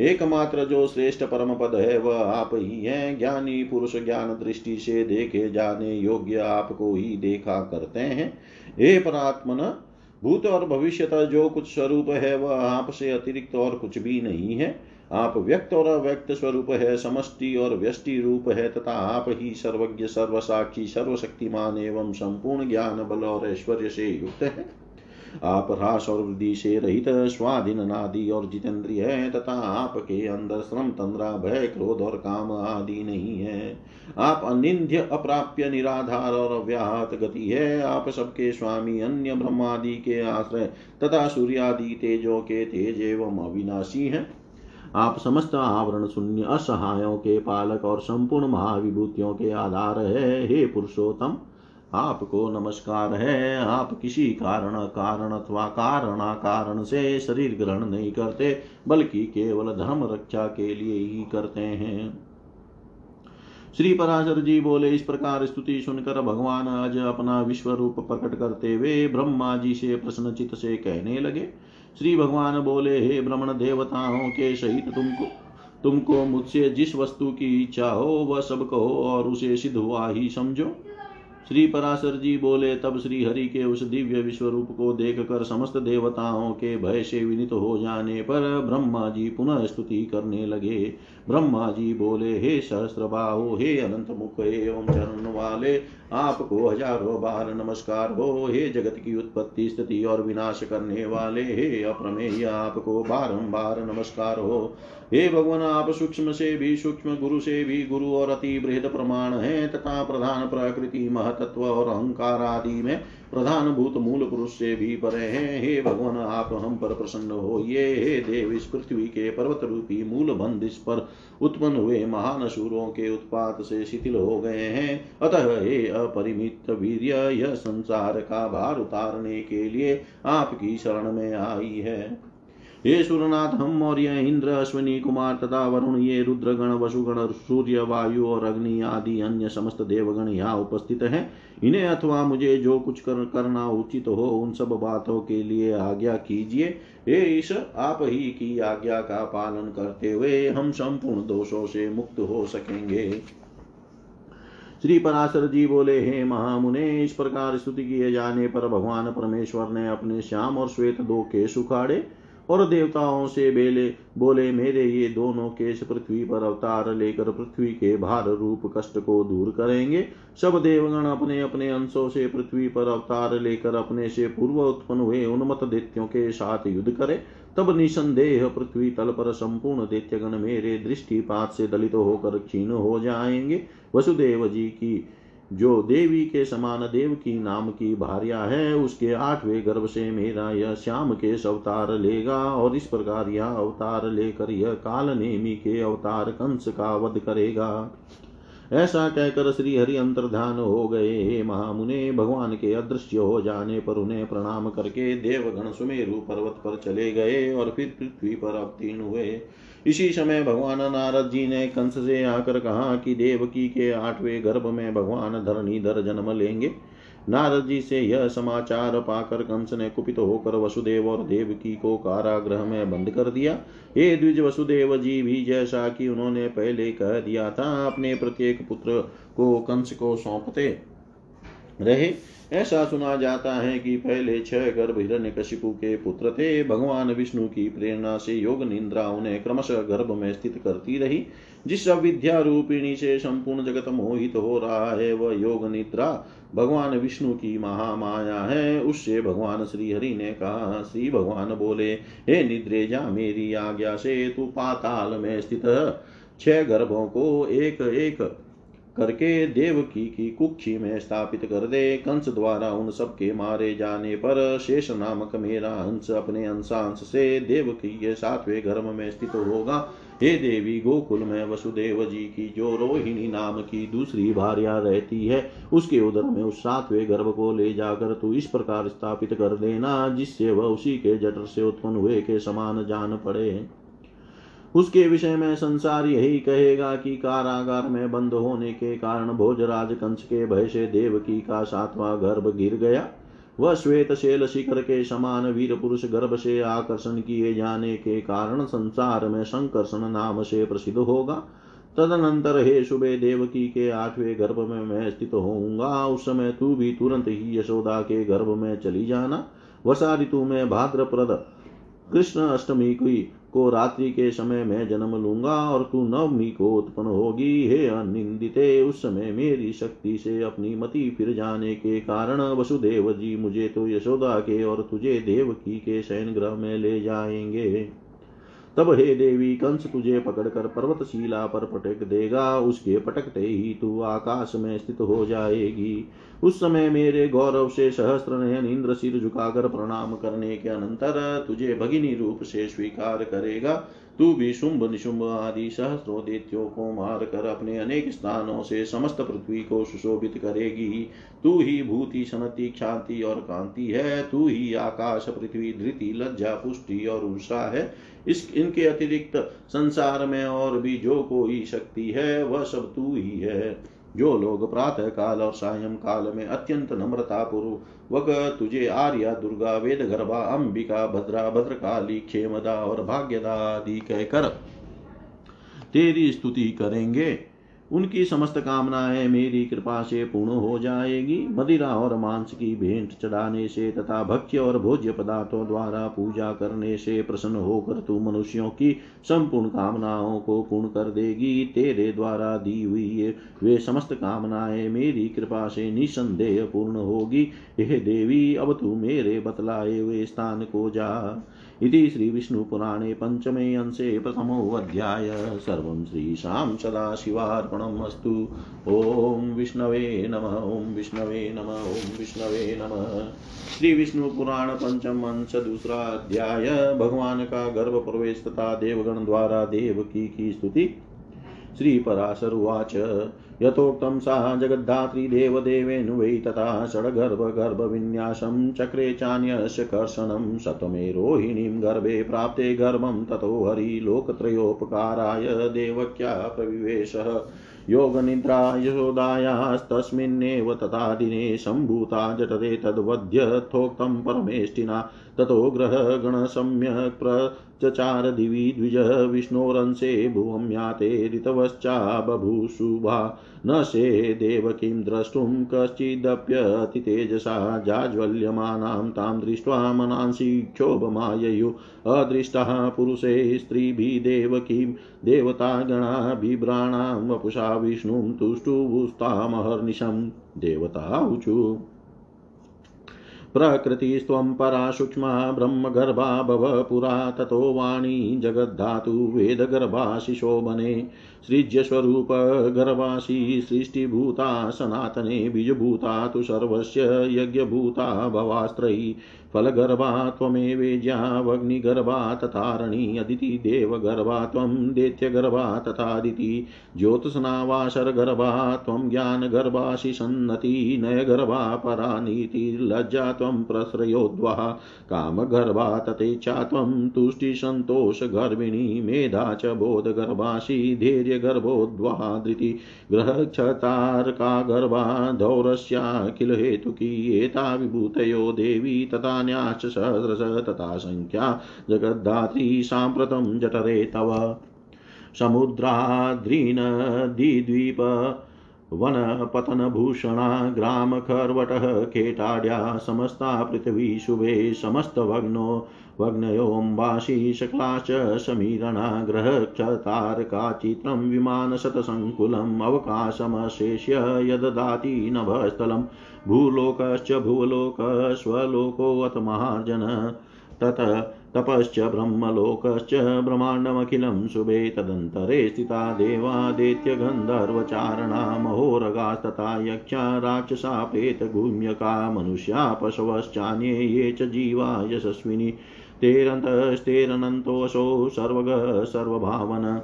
एकमात्र जो श्रेष्ठ परम पद है, वह आप ही है। ज्ञानी, पुरुष, ज्ञान दृष्टि से देखे जाने योग्य आपको ही देखा करते हैं। हे परात्मन, भूत और भविष्य जो कुछ स्वरूप है, वह आपसे अतिरिक्त और कुछ भी नहीं है। आप व्यक्त और अव्यक्त स्वरूप है, समष्टि और व्यष्टि रूप है, तथा आप ही सर्वज्ञ, सर्वसाक्षी, सर्वशक्तिमान एवं संपूर्ण ज्ञान, बल और ऐश्वर्य से युक्त है। आप ह्रास और वृद्धि से रहित स्वाधीन नादि और जितेंद्रिय है तथा आपके अंदर श्रम, तंद्रा, भय, क्रोध और काम आदि नहीं है। आप अनिंद्य अप्राप्य, निराधार और अव्याहत गति है। आप सबके स्वामी, अन्य ब्रह्मादि के आश्रय तथा सूर्यादि तेजों के तेज एवं अविनाशी हैं। आप समस्त आवरण शून्य असहायों के पालक और संपूर्ण महाविभूतियों के आधार है। हे पुरुषोत्तम आपको नमस्कार है। आप किसी कारण कारण अथवा कारण कारण से शरीर ग्रहण नहीं करते, बल्कि केवल धर्म रक्षा के लिए ही करते हैं। श्री पराशर जी बोले, इस प्रकार स्तुति सुनकर भगवान आज अपना विश्व रूप प्रकट करते हुए ब्रह्मा जी से प्रश्नचित से कहने लगे। श्री भगवान बोले, हे ब्रह्मण देवताओं के सहित तुमको तुमको मुझसे जिस वस्तु की इच्छा हो, वह सब कहो और उसे सिद्ध हुआ ही समझो। श्री पराशर जी बोले, तब श्री हरि के उस दिव्य विश्व रूप को देख कर समस्त देवताओं के भय से विनित हो जाने पर ब्रह्मा जी पुनः स्तुति करने लगे। ब्रह्मा जी बोले, हे सहस्त्र बाहु हे अनंत मुख एवं चरण वाले, आपको हज़ारों बार नमस्कार हो। हे जगत की उत्पत्ति, स्थिति और विनाश करने वाले, हे अप्रमेय, आपको बारंबार नमस्कार हो। हे भगवान, आप सूक्ष्म से भी सूक्ष्म, गुरु से भी गुरु और अति बृहद प्रमाण है, तथा प्रधान प्रकृति, महतत्व और अहंकार आदि में प्रधान भूत मूल पुरुष से भी परे हैं। हे भगवान, आप हम पर प्रसन्न हो। ये हे देव, इस पृथ्वी के पर्वत रूपी मूल बंध इस पर उत्पन्न हुए महान सूरों के उत्पात से शिथिल हो गए हैं। अतः हे अपरिमित वीर यह संसार का भार उतारने के लिए आपकी शरण में आई है। ये सुरनाथ हम और ये इंद्र अश्विनी कुमार तथा वरुण ये रुद्रगण वसुगण सूर्य वायु और अग्नि आदि अन्य समस्त देवगण यहाँ उपस्थित हैं। इन्हें अथवा मुझे जो कुछ कर, करना उचित हो उन सब बातों के लिए आज्ञा कीजिए। हे ईश आप ही की आज्ञा का पालन करते हुए हम संपूर्ण दोषों से मुक्त हो सकेंगे। श्री पराशर जी बोले हे महामुने इस प्रकार स्तुति किए जाने पर भगवान परमेश्वर ने अपने श्याम और श्वेत दो के सुखाड़े और देवताओं से बेले, बोले, मेरे ये दोनों केश पृथ्वी पर अवतार लेकर पृथ्वी के भार रूप कष्ट को दूर करेंगे। सब देवगण अपने अपने अंशों से पृथ्वी पर अवतार लेकर अपने से पूर्व उत्पन्न हुए उन्मत दैत्यों के साथ युद्ध करे। तब निसंदेह पृथ्वी तल पर संपूर्ण दैत्यगण मेरे दृष्टिपात से दलित होकर क्षीण हो जाएँगे। वसुदेव जी की जो देवी के समान देव की नाम की भार्या है, उसके आठवें गर्भ से मेरा यह श्याम के अवतार लेगा और इस प्रकार यह अवतार लेकर यह काल नेमी के अवतार कंस का वध करेगा। ऐसा कहकर श्री हरि अंतर्धान हो गए। हे महामुने, भगवान के अदृश्य हो जाने पर उन्हें प्रणाम करके देवगण सुमेरु पर्वत पर चले गए और फिर पृथ्वी पर अवतीर्ण हुए। इसी समय भगवान नारद जी ने कंस से आकर कहा कि देवकी के आठवें गर्भ में भगवान धरणीधर जन्म लेंगे। नारद जी से यह समाचार पाकर कंस ने कुपित होकर वसुदेव और देवकी को कारागृह में बंद कर दिया। हे द्विज वसुदेव जी, भी जैसा कि उन्होंने पहले कह दिया था, अपने प्रत्येक पुत्र को कंस को सौंपते रहे। ऐसा सुना जाता है कि पहले छह गर्भ हिरण्य कशिपु के पुत्र थे। भगवान विष्णु की प्रेरणा से योग निंद्रा उन्हें क्रमशः गर्भ में स्थित करती रही। जिस अविद्या रूपिणी से संपूर्ण जगत मोहित हो रहा है, वह योग निद्रा भगवान विष्णु की महामाया है। उससे भगवान श्री हरि ने कहा, श्री भगवान बोले, हे निद्रे जा मेरी आज्ञा से तू पाताल में स्थित छह गर्भों को एक एक करके देवकी की कुक्षी में स्थापित कर दे। कंस द्वारा उन सब के मारे जाने पर शेष नामक मेरा हंस अपने अंशांश से देवकी के सातवें गर्भ में स्थित होगा। हे देवी गोकुल में वसुदेव जी की जो रोहिणी नाम की दूसरी भार्या रहती है, उसके उदर में उस सातवें गर्भ को ले जाकर तू इस प्रकार स्थापित कर देना, जिससे वह उसी के जटर से उत्पन्न हुए के समान जान पड़े। उसके विषय में संसार यही कहेगा कि कारागार में बंद होने के कारण भोजराज कंस के भय से देवकी का सातवां गर्भ गिर गया। वह श्वेत शेल शिखर के समान वीर पुरुष गर्भ से आकर्षण किए जाने के कारण संसार में संकर्षण नाम से प्रसिद्ध होगा। तदनंतर हे सुबे देवकी के आठवें गर्भ में मैं स्थित होऊँगा। उस समय तू भी तुरंत ही यशोदा के गर्भ में चली जाना। वसा ऋतु में भाद्रप्रद कृष्ण अष्टमी की को रात्रि के समय मैं जन्म लूँगा और तू नवमी को उत्पन्न होगी। हे अनिंदिते, उस समय मेरी शक्ति से अपनी मति फिर जाने के कारण वसुदेव जी मुझे तो यशोदा के और तुझे देवकी के शयन ग्रह में ले जाएँगे। तब हे देवी, कंस तुझे पकड़कर पर्वत शिला पर पटक देगा। उसके पटकते ही तू आकाश में स्थित हो जाएगी। उस समय मेरे गौरव से सहस्त्र नयन इंद्र सिर झुकाकर प्रणाम करने के अनंतर तुझे भगिनी रूप से स्वीकार करेगा। तू भी शुंभ, निशुंभ आदि सहस्रो देत्यो को मार कर अपने अनेक स्थानों से समस्त पृथ्वी को सुशोभित करेगी। तू ही भूति, सनति, क्षांति और कांति है। तू ही आकाश, पृथ्वी, धृति, लज्जा, पुष्टि और उषा है। इस, इनके अतिरिक्त संसार में और भी जो कोई शक्ति है, वह सब तू ही है। जो लोग प्रातः काल और सायं काल में अत्यंत नम्रता पूर्वक तुझे आर्या, दुर्गा, वेद, गर्भा, अंबिका, भद्रा, भद्रकाली खेमदा और भाग्यदा आदि कहकर तेरी स्तुति करेंगे। उनकी समस्त कामनाएँ मेरी कृपा से पूर्ण हो जाएगी। मदिरा और मांस की भेंट चढ़ाने से तथा भक्ष्य और भोज्य पदार्थों द्वारा पूजा करने से प्रसन्न होकर तू मनुष्यों की संपूर्ण कामनाओं को पूर्ण कर देगी। तेरे द्वारा दी हुई वे समस्त कामनाएँ मेरी कृपा से निसंदेह पूर्ण होगी। हे देवी, अब तू मेरे बतलाए हुए स्थान को जा। इति श्रीविष्णुपुराणे पञ्चमे अंशे प्रथमोऽध्याय। सर्वं श्रीशां सदाशिवार्पणम् अस्तु ॐ विष्णवे नम, ॐ विष्णवे नम, ॐ विष्णवे नम। श्री विष्णु पुराण पंचम अंश, दूसरा अध्याय। भगवान का गर्भ प्रवेश तथा देवगण द्वारा देवकी की स्तुति। श्री पराशर यथोक्तं सा जगद्धात्री वै तथा षड्गर्भगर्भविन्यासं चक्रे चान्यस्य कर्षणं सतमे रोहिणीं गर्भे प्राप्ते गर्भं ततो हरिलोकत्रयोपकाराय देवक्या प्रविवेशः। योगनिद्रा यशोदायास्तस्मिन्नेव तथा दिने सम्भूता जठरे तद्वध्यथोक्तं परमेष्टिना ततो ग्रहगणसम्यक् चचार दिवि द्विज विष्णोरंशे भुवं याते ऋतवश्चा बभूषुभा न शे देवकीं द्रष्टुं कश्चिदप्यतितेजसा जाज्वल्यमानां तां दृष्ट्वा मनांसि क्षोभमाययुः। अदृष्टः पुरुषे स्त्रीभिः देवकीं देवतागणाभिभ्राणां वपुषा विष्णुं तुष्टुवुस्तामहर्निशं देवता ऊचु प्रकृतिस्त्वं परा सूक्ष्मा ब्रह्मगर्भा भव पुरा ततो वाणी जगद्धातु वेदगर्भासि शोभने सृज्यस्वरूपगर्भासि सृष्टिभूता, सनातने बीजभूता, तु सर्वस्य यज्ञभूता भवास्त्रयी फलगर्भा त्वमेवेज्यावग्निगर्भा तथारणी अदिति देवगर्भा त्वं दैत्यगर्भा तथादिति ज्योत्स्नावासरगर्भा त्वं ज्ञानगर्भासि सन्नति, नयगर्भा परानीतिर्लज्जा त्वं प्रश्रयोद्वः, कामगर्भा तथेच्छा त्वं तुष्टिसन्तोषगर्भिणी, मेधा च बोधगर्भासि धृति ग्रहक्षतार्का गर्भा धौरस्याखिल हेतुकी एता विभूतयो देवी तथा नान्याश्च सहस्रश तथा सङ्ख्या जगद्धात्री साम्प्रतं जठरे तव। समुद्राद्रीनदीद्वीप वनपतनभूषणा ग्रामखर्वटः केटाड्या समस्ता पृथिवी शुभे समस्तभग्नो भग्नयोऽम्बाशी शकलाश्च समीरणा ग्रहक्षतारकाचित्रं विमानशतसङ्कुलम् अवकाशमशेष्य यददाति नभस्थलम्। भूलोकश्च भुवलोकस्वलोकोऽथ महार्जन तत तपश्च ब्रह्मलोकश्च ब्रह्माण्डमखिलं शुभे तदन्तरे स्थिता देवादेत्यगन्धर्वचारणा महोरगास्तथा यक्षा राक्षसा प्रेतगुम्यका मनुष्या पशवश्चान्ये ये च जीवा यशस्विनी। तेरन्तस्तेरनन्तोऽसौ सर्वगः सर्वभावन।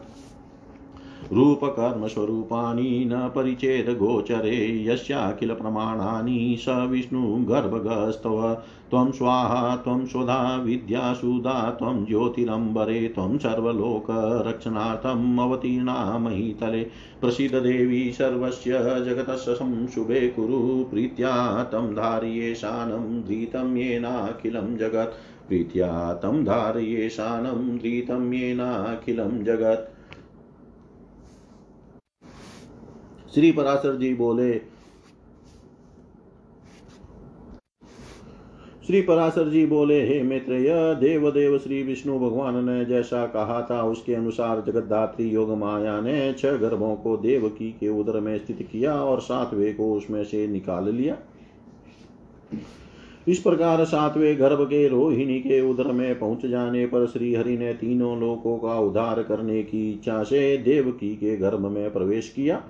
रूपकर्मस्वरूपाणि न परिचेदगोचरे यस्याखिलप्रमाणानि स विष्णुगर्भगस्तव त्वं स्वाहा, त्वं स्वधा, विद्यासुधा, त्वं ज्योतिरम्बरे, त्वं सर्वलोकरक्षणार्थम् अवतीर्णा महीतले प्रसीददेवी सर्वस्य जगतः शुभे कुरु, प्रीत्या तं धार्येशानं, धृतं येनाखिलं जगत्। प्रीत्या तं धार्येशानं धृतं येनाखिलं जगत्। श्री पराशर जी बोले, श्री पराशर जी बोले, हे मित्र यह देव देव श्री विष्णु भगवान ने जैसा कहा था, उसके अनुसार जगद्धात्री योग माया ने छह गर्भों को देवकी के उदर में स्थित किया और सातवें को उसमें से निकाल लिया। इस प्रकार सातवें गर्भ के रोहिणी के उदर में पहुँच जाने पर श्रीहरि ने तीनों लोकों का उद्धार करने की इच्छा से देवकी के गर्भ में प्रवेश किया।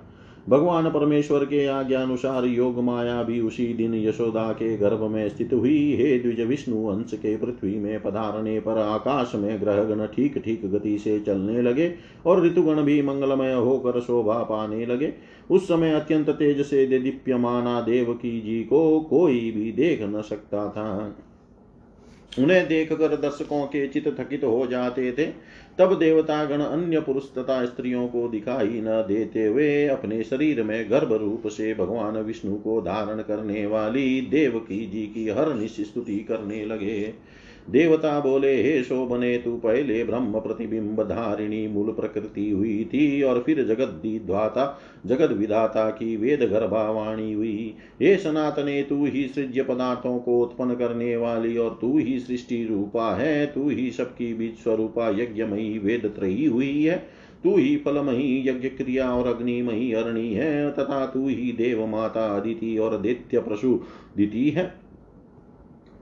भगवान परमेश्वर के आज्ञा अनुसार योग माया भी उसी दिन यशोदा के गर्भ में स्थित हुई। हे द्विज विष्णु, अंश के पृथ्वी में पधारने पर आकाश में ग्रहगण ठीक ठीक गति से चलने लगे और ऋतुगण भी मंगलमय होकर शोभा पाने लगे। उस समय अत्यंत तेज से दीप्यमाना देवकी जी को कोई भी देख न सकता था। उन्हें देखकर दर्शकों के चित थकित हो जाते थे। तब देवतागण अन्य पुरुष तथा स्त्रियों को दिखाई न देते हुए अपने शरीर में गर्भ रूप से भगवान विष्णु को धारण करने वाली देवकी जी की हर स्तुति करने लगे। देवता बोले, हे शोभने, तू पहले ब्रह्म प्रतिबिंब धारिणी मूल प्रकृति हुई थी और फिर जगत द्वाता जगत विधाता की वेद गर्भावाणी हुई। हे सनातने, तू ही सृज्य पदार्थों को उत्पन्न करने वाली और तू ही सृष्टि रूपा है, तू ही सबकी बीच स्वरूपा यज्ञमयी वेद त्रयी हुई है। तू ही फलमही यज्ञ क्रिया और अग्निमयी अरणी है, तथा तू ही देव माता अदिति और दैत्य प्रसु दिति है।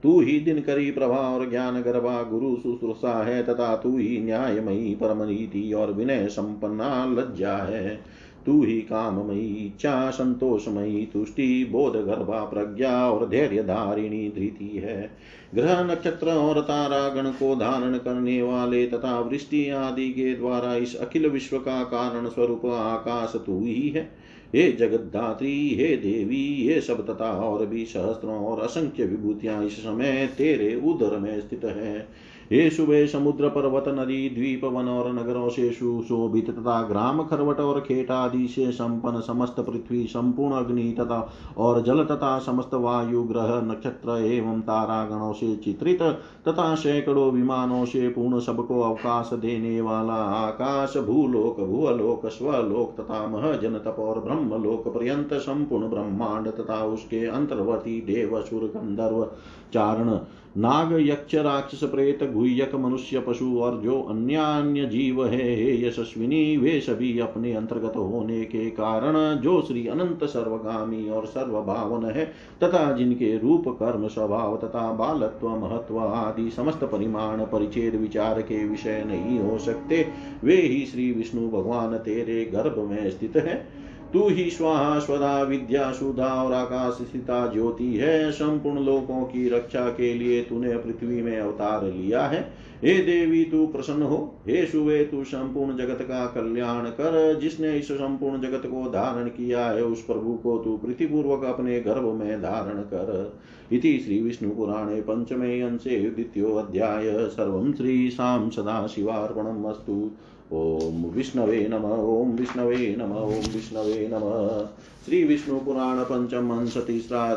तू ही दिनकरी प्रभा और ज्ञान गर्भा, गुरु शुश्रूषा है, तथा तू ही न्यायमयी, परमनीति और विनय संपन्ना लज्जा है। तू ही काममयी, इच्छा संतोषमयी, तुष्टि, बोध गर्भा, प्रज्ञा और धैर्य धारिणी धृति है। ग्रह नक्षत्र और तारा गण को धारण करने वाले तथा वृष्टि आदि के द्वारा इस अखिल विश्व का कारण स्वरूप आकाश तू ही है। हे जगद्धात्री, हे देवी, हे सब तथा और भी सहस्त्रों और असंख्य विभूतियाँ इस समय तेरे उदर में स्थित है। हे शुभे समुद्र पर्वत नदी द्वीप वन और नगरों से सुशोभित तथा ग्राम खरवट और खेट आदि से संपन्न समस्त पृथ्वी संपूर्ण अग्नि तथा और जल तथा समस्त वायु, ग्रह, नक्षत्र एवं तारागणों से चित्रित तथा सैकड़ों विमानों से पूर्ण सबको अवकाश देने वाला आकाश, भूलोक भूअलोक स्वलोक तथा महजन तप और ब्रह्मलोक पर्यंत संपूर्ण ब्रह्मांड तथा उसके अंतर्वर्ती देव सुर गंधर्व चारण। नाग यक्ष राक्षस प्रेत गुह्यक मनुष्य पशु और जो अन्य अन्य जीव है, हे यशस्विनी, वे सभी अपने अंतर्गत होने के कारण जो श्री अनंत सर्वगामी और सर्वभावन है, तथा जिनके रूप, कर्म, स्वभाव तथा बालत्व, महत्व आदि समस्त परिमाण परिचेद विचार के विषय नहीं हो सकते, वे ही श्री विष्णु भगवान तेरे गर्भ में स्थित है। तू ही स्वाहा, स्वदा, विद्या, सुधा और आकाश स्थिता ज्योति है। संपूर्ण लोकों की रक्षा के लिए तूने पृथ्वी में अवतार लिया है। हे देवी, तू प्रसन्न हो। हे सुवे, तू संपूर्ण जगत का कल्याण कर। जिसने इस संपूर्ण जगत को धारण किया है, उस प्रभु को तू प्रीतिपूर्वक अपने गर्भ में धारण कर। इति श्री विष्णु पुराणे पंचमे अंशे द्वितीयोऽध्याय सर्वं श्रीशां सदाशिवार्पणम् अस्तु। ओम विष्णवे नम, ओम विष्णवे नम, ओम विष्णवे नम। श्री विष्णु पुराण पंचम अंश तीसरा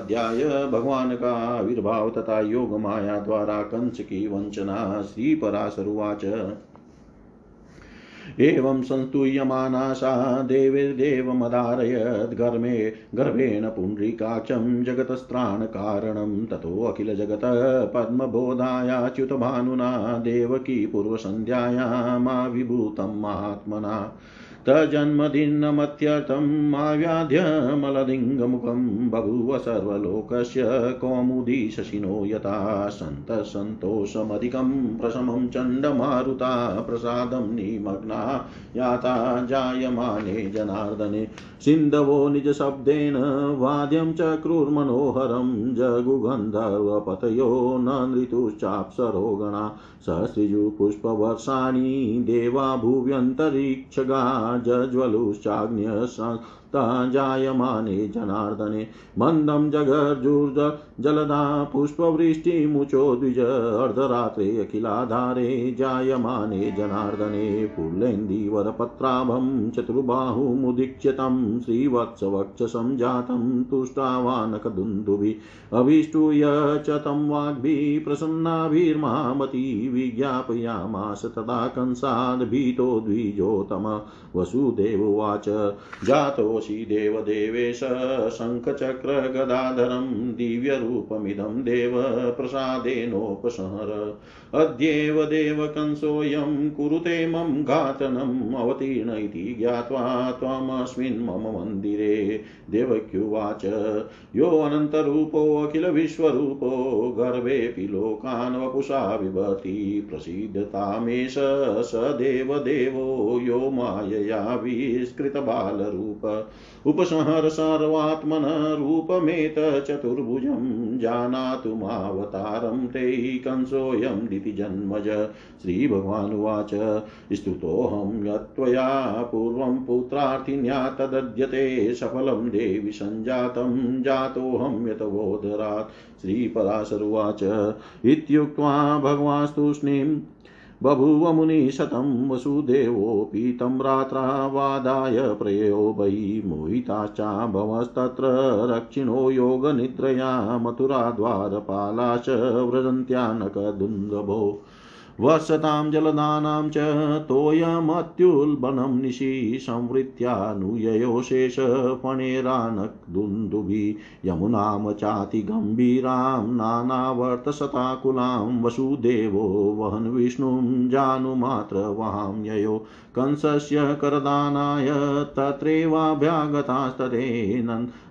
भगवान का आविर्भाव तथा योग माया द्वारा कंस की वंचना, श्री पराशरुवाच एवं संतूयम सा देवीर्देवमधारयद् गर्मे गर्भेण पुण्ड्रीकाक्षं जगतस्त्राणकारणं ततोऽखिलजगत् पद्मबोधायाच्युतभानुना देवकी पूर्वसन्ध्यायामाविभूतं महात्मना। तजन्मदिनमत्यर्थं माव्याध्यमललिङ्गमुखं बभूव सर्वलोकस्य कौमुदी शशिनो यथा सन्तसन्तोषमधिकं प्रशमं चण्डमारुता प्रसादं निमग्ना याता जायमाने जनार्दने सिन्धवो निजशब्देन वाद्यं च क्रूर्मनोहरं जगुगन्धर्वपतयो न नृतुश्चाप्सरो गणा देवा भुव्यन्तरिक्षगा जज्वलुश्चाग्न्यः जज्वलुश्चाग्न्यसा जायमाने जनार्दने। मन्दं जगर्जुर्ज जलदा पुष्पवृष्टिमुचो द्विज। अर्धरात्रे अखिलाधारे जायमाने जनार्दने। पुल्लेन्दीवरपत्राभं चतुर्बाहुमुदीक्ष्य तं श्रीवत्सवक्षसं जातं तुष्टावानकदुन्दुभिः। अभीष्टूय च तं वाग्भिः प्रसन्नाभिर्मामती विज्ञापयामास तदा कंसाद्भीतो द्विजोतम वसुदेवोवाच जातोऽसि देवदेवेश शङ्खचक्रगदाधरं दिव्यरूपमिदं देव प्रसादेनोपसंहर अद्येव देवकंसोऽयं कुरुते मम घातनम् अवतीर्ण इति ज्ञात्वा त्वमस्मिन् मम मन्दिरे। देवक्युवाच, यो अनन्तरूपोऽखिलविश्वरूपो गर्भेऽपि लोकान् वपुषा विभति प्रसीदतामेष स देवदेवो, यो मायया विस्कृतबालरूप। उपसंहर सर्वात्मन रूपमेत चतुर्भुजं जानातु मावतारं ते कंसोऽयं दिति जन्मज। श्रीभगवानुवाच स्तुतोऽहं यत्त्वया पूर्वं पुत्रार्थिन्या तदद्यते सफलं देवि सञ्जातं जातोऽहं यतवोदरात्। श्रीपराशरुवाच इत्युक्त्वा भगवास्तूष्णीं बभूव मुनिशतं वसुदेवोऽपि तं रात्रावादाय प्रयो मोहिता मोहिताश्चाभवस्तत्र रक्षिणो योगनिद्रया मथुराद्वारपालाश्च व्रजन्त्यानकदुन्दभो। वर्षतां जलदानां च तोयमत्युल्बनं निशि संवृत्यानुययो शेषफणेरानक्दुन्दुभिः यमुनां चातिगम्भीरां नानावर्तशताकुलां वसुदेवो वहन् विष्णुं जानुमात्रवहां ययो कंसस्य करदानाय तत्रैवाभ्यागतास्तते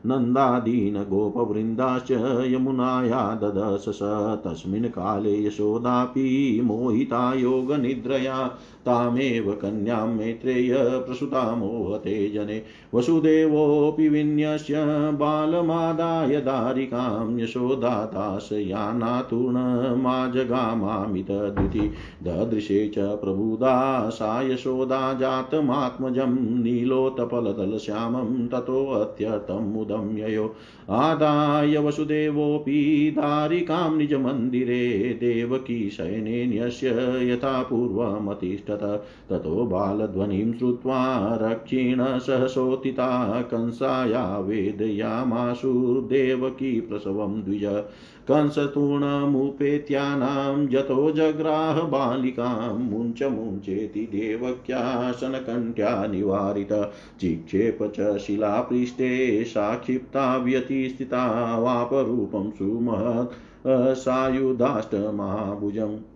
नन्दादीन गोपवृन्दाश्च यमुनाया ददश स तस्मिन् काले यशोदापि मोहिता योगनिद्रया तामेव कन्यां मैत्रेय प्रसुता मोहते जने वसुदेवोऽपि विन्यस्य बालमादाय दारिकां यशोदाताशयानातूर्णमाजगामामितद्युति ददृशे च प्रबुदा सा यशोदा जातमात्मजं नीलोत्पलदलश्यामं ततोऽत्यर्थं मुदं ययो। आदाय वसुदेवोऽपि दारिकां निजमन्दिरे देवकी शयनेन्यस्य यथा पूर्वमतिष्ठत् ततो बालध्वनिं श्रुत्वा रक्षिणसहसोत्थिता कंसाया वेदयामाशु देवकी प्रसवं द्विज। कंसतूर्णमुपेत्यानां यतो जग्राह बालिकां मुञ्च मुञ्चेति देवक्या शनकण्ठ्या निवारित। चिक्षेप च शिलापृष्ठे साक्षिप्ता व्यतिस्थिता वापरूपं सुमहत् सायुधाष्टमहाभुजम्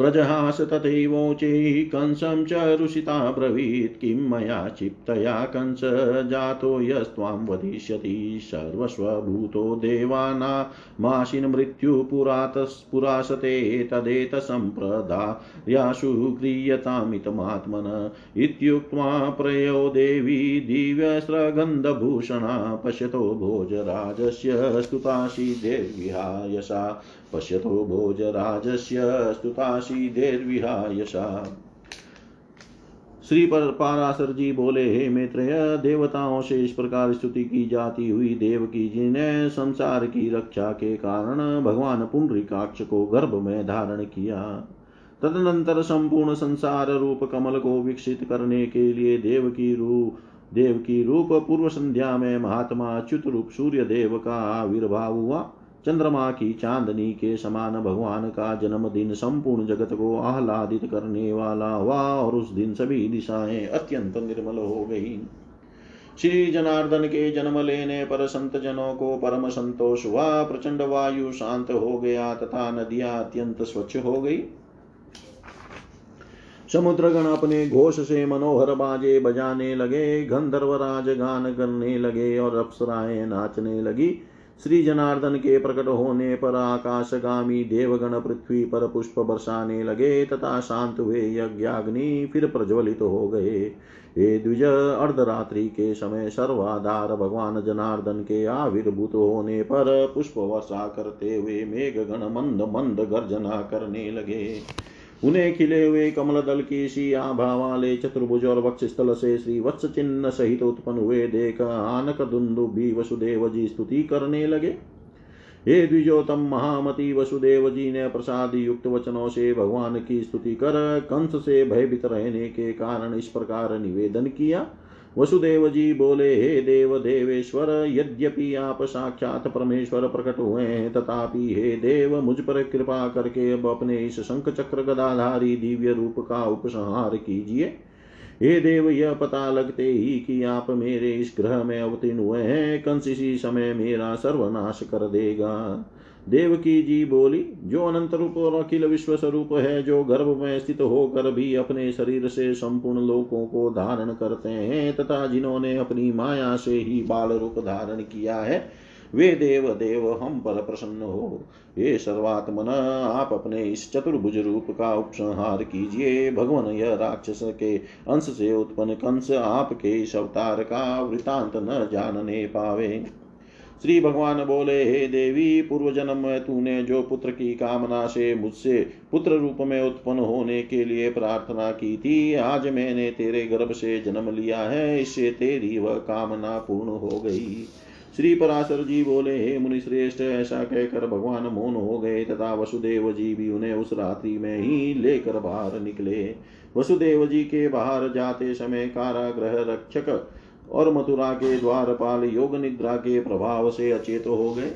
प्रजहास तथैवोचे कंसं च रुषिता ब्रवीत् किं मया क्षिप्तया कंस जातो यस्त्वां वदिष्यति सर्वस्वभूतो देवानामाशिन् मृत्युपुरातस्पुरासते तदेतसम्प्रदायासु क्रियतामितमात्मन इत्युक्त्वा प्रयो देवी दिव्यस्रगन्धभूषणा पश्यतो भोजराजस्य स्तुताशीदेर्विहाय सा पश्यतो भोजराजस्य स्तुताशीदेर्विहाय सा। श्री पर पाराशर जी बोले, हे मैत्रेय, देवताओं से इस प्रकार स्तुति की जाती हुई देव की जी ने संसार की रक्षा के कारण भगवान पुंडरीकाक्ष को गर्भ में धारण किया, तदनंतर संपूर्ण संसार रूप कमल को विकसित करने के लिए देव की रूप देव की रूप पूर्व संध्या में महात्मा अच्युत रूप सूर्य देव का आविर्भाव हुआ। चंद्रमा की चांदनी के समान भगवान का जन्मदिन संपूर्ण जगत को आह्लादित करने वाला हुआ और उस दिन सभी दिशाएँ अत्यंत निर्मल हो गई। श्री जनार्दन के जन्म लेने पर संत जनों को परम संतोष हुआ, प्रचंड वायु शांत हो गया तथा नदियाँ अत्यंत स्वच्छ हो गई। समुद्रगण अपने घोष से मनोहर बाजे बजाने लगे, गंधर्व राज गान करने लगे और अप्सराएँ नाचने लगी। श्री जनार्दन के प्रकट होने पर आकाशगामी देवगण पृथ्वी पर पुष्प बरसाने लगे तथा शांत हुए यज्ञाग्नि फिर प्रज्वलित हो गए। हे द्विज, अर्धरात्रि के समय सर्वाधार भगवान जनार्दन के आविर्भूत होने पर पुष्प वर्षा करते हुए मेघ गण मंद मंद गर्जना करने लगे। उन्हें खिले हुए कमल दल की सी आभा वाले चतुर्भुज और वक्ष स्थल से श्री वत्स चिन्ह सहित उत्पन्न हुए देख आनक दुंदु भी वसुदेव जी स्तुति करने लगे। हे द्विजोतम महामति, वसुदेव जी ने प्रसाद युक्त वचनों से भगवान की स्तुति कर कंस से भयभीत रहने के कारण इस प्रकार निवेदन किया। वसुदेव जी बोले, हे देव देवेश्वर यद्यपि आप साक्षात परमेश्वर प्रकट हुए हैं, तथापि हे देव, मुझ पर कृपा करके अब अपने इस शंख चक्र गदाधारी दिव्य रूप का उपसंहार कीजिए। हे देव, यह पता लगते ही कि आप मेरे इस ग्रह में अवतीर्ण हुए हैं, कंस इसी समय मेरा सर्वनाश कर देगा। देवकी जी बोली, जो अनंत रूप और अखिल विश्व स्वरूप है, जो गर्भ में स्थित होकर भी अपने शरीर से संपूर्ण लोकों को धारण करते हैं, तथा जिन्होंने अपनी माया से ही बाल रूप धारण किया है, वे देव देव हम पर प्रसन्न हो। ये सर्वात्मन, आप अपने इस चतुर्भुज रूप का उपसंहार कीजिए। भगवान, यह राक्षस के अंश से उत्पन्न कंस आपके इस अवतार का वृतांत न जानने पावे। श्री भगवान बोले, हे देवी पूर्व जन्म में तूने जो पुत्र की कामना से मुझसे पुत्र रूप में उत्पन्न होने के लिए प्रार्थना की थी, आज मैंने तेरे गर्भ से जन्म लिया है, इससे तेरी वह कामना पूर्ण हो गई। श्री पराशर जी बोले, हे मुनि श्रेष्ठ ऐसा कहकर भगवान मौन हो गए, तथा वसुदेव जी भी उन्हें उस रात्रि में ही लेकर बाहर निकले। वसुदेव जी के बाहर जाते समय कारागृह रक्षक और मथुरा के द्वारपाल योग निद्रा के प्रभाव से अचेत हो गए।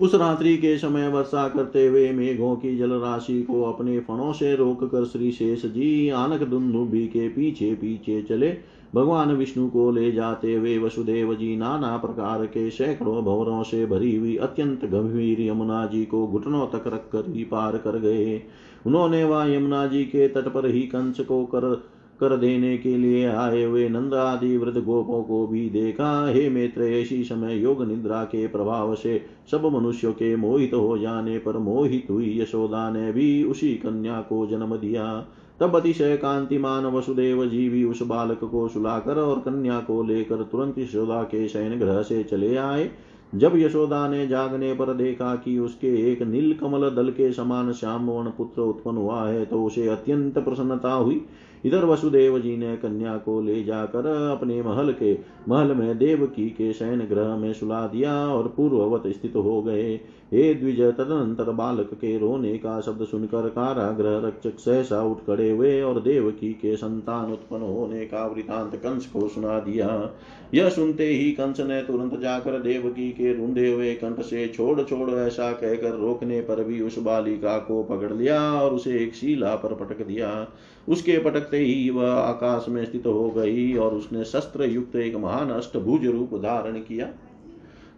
उस रात्रि के समय वर्षा करते हुए मेघों की जल राशि को अपने फणों से रोक कर श्री शेष जी आनक दुन्दुबी के पीछे पीछे चले। भगवान विष्णु को ले जाते हुए वसुदेव जी नाना प्रकार के सैकड़ों भवरों से भरी हुई अत्यंत गंभीर यमुना जी को घुटनों तक रखकर ही पार कर गए। उन्होंने वह यमुना जी के तट पर ही कंस को कर कर देने के लिए आए हुए नंद आदि वृद्ध गोपों को भी देखा। हे मित्र ऐसी समय योग निद्रा के प्रभाव से सब मनुष्यों के मोहित हो जाने पर मोहित हुई यशोदा ने भी उसी कन्या को जन्म दिया। तब अतिशय कांतिमान वसुदेव जी भी उस बालक को सुलाकर और कन्या को लेकर तुरंत यशोदा के शयन ग्रह से चले आए। जब यशोदा ने जागने पर देखा कि उसके एक नील कमल दल के समान श्यामवर्ण पुत्र उत्पन्न हुआ है तो उसे अत्यंत प्रसन्नता हुई। इधर वसुदेव जी ने कन्या को ले जाकर अपने महल के, महल में देवकी के शयन ग्रह में सुला दिया और पूर्ववत स्थित हो गए। हे द्विज तदनंतर बालक के रोने का शब्द सुनकर कारागृह रक्षक सहसा उठ खड़े हुए और देवकी के संतान उत्पन्न होने का वृतांत कंस को सुना दिया। यह सुनते ही कंस ने तुरंत जाकर देवकी के रूंधे हुए कंठ से छोड़ छोड़ ऐसा कहकर रोकने पर भी उस बालिका को पकड़ लिया और उसे एक शिला पर पटक दिया। उसके पटकते ही वह आकाश में स्थित हो गई और उसने शस्त्र युक्त एक महान अष्टभुज रूप धारण किया।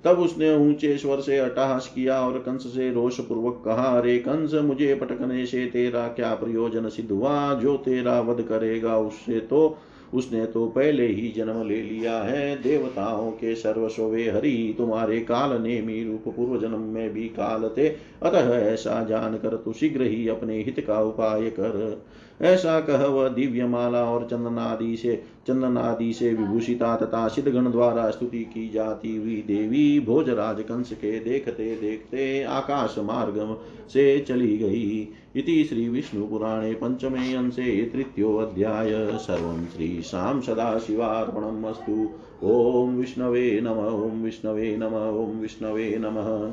तब उसने ऊँचे स्वर से अटहास किया और कंस से रोष पूर्वक कहा, अरे कंस, मुझे पटकने से तेरा क्या प्रयोजन सिद्ध हुआ? जो तेरा वध करेगा, उससे तो उसने तो पहले ही जन्म ले लिया है। देवताओं के सर्वस्वे हरि, तुम्हारे काल नेमी रूप पूर्व जन्म में भी काल थे। अतः ऐसा जानकर तू शीघ्र ही अपने हित का उपाय कर। ऐसा कह वह दिव्य माला और चंदनादि से चंदनादि से विभूषिता तथा सिद्धगण द्वारा स्तुति की जाती हुई देवी भोजराज कंस के देखते देखते आकाश मार्ग से चली गई। इति श्रीविष्णुपुराणे पंचमे अंशे तृतीयोऽध्याय सर्वं श्रीशां सदाशिवार्पणम् अस्तु। ॐ विष्णवे नम, ॐ विष्णवे नम, ॐ विष्णवे नमः।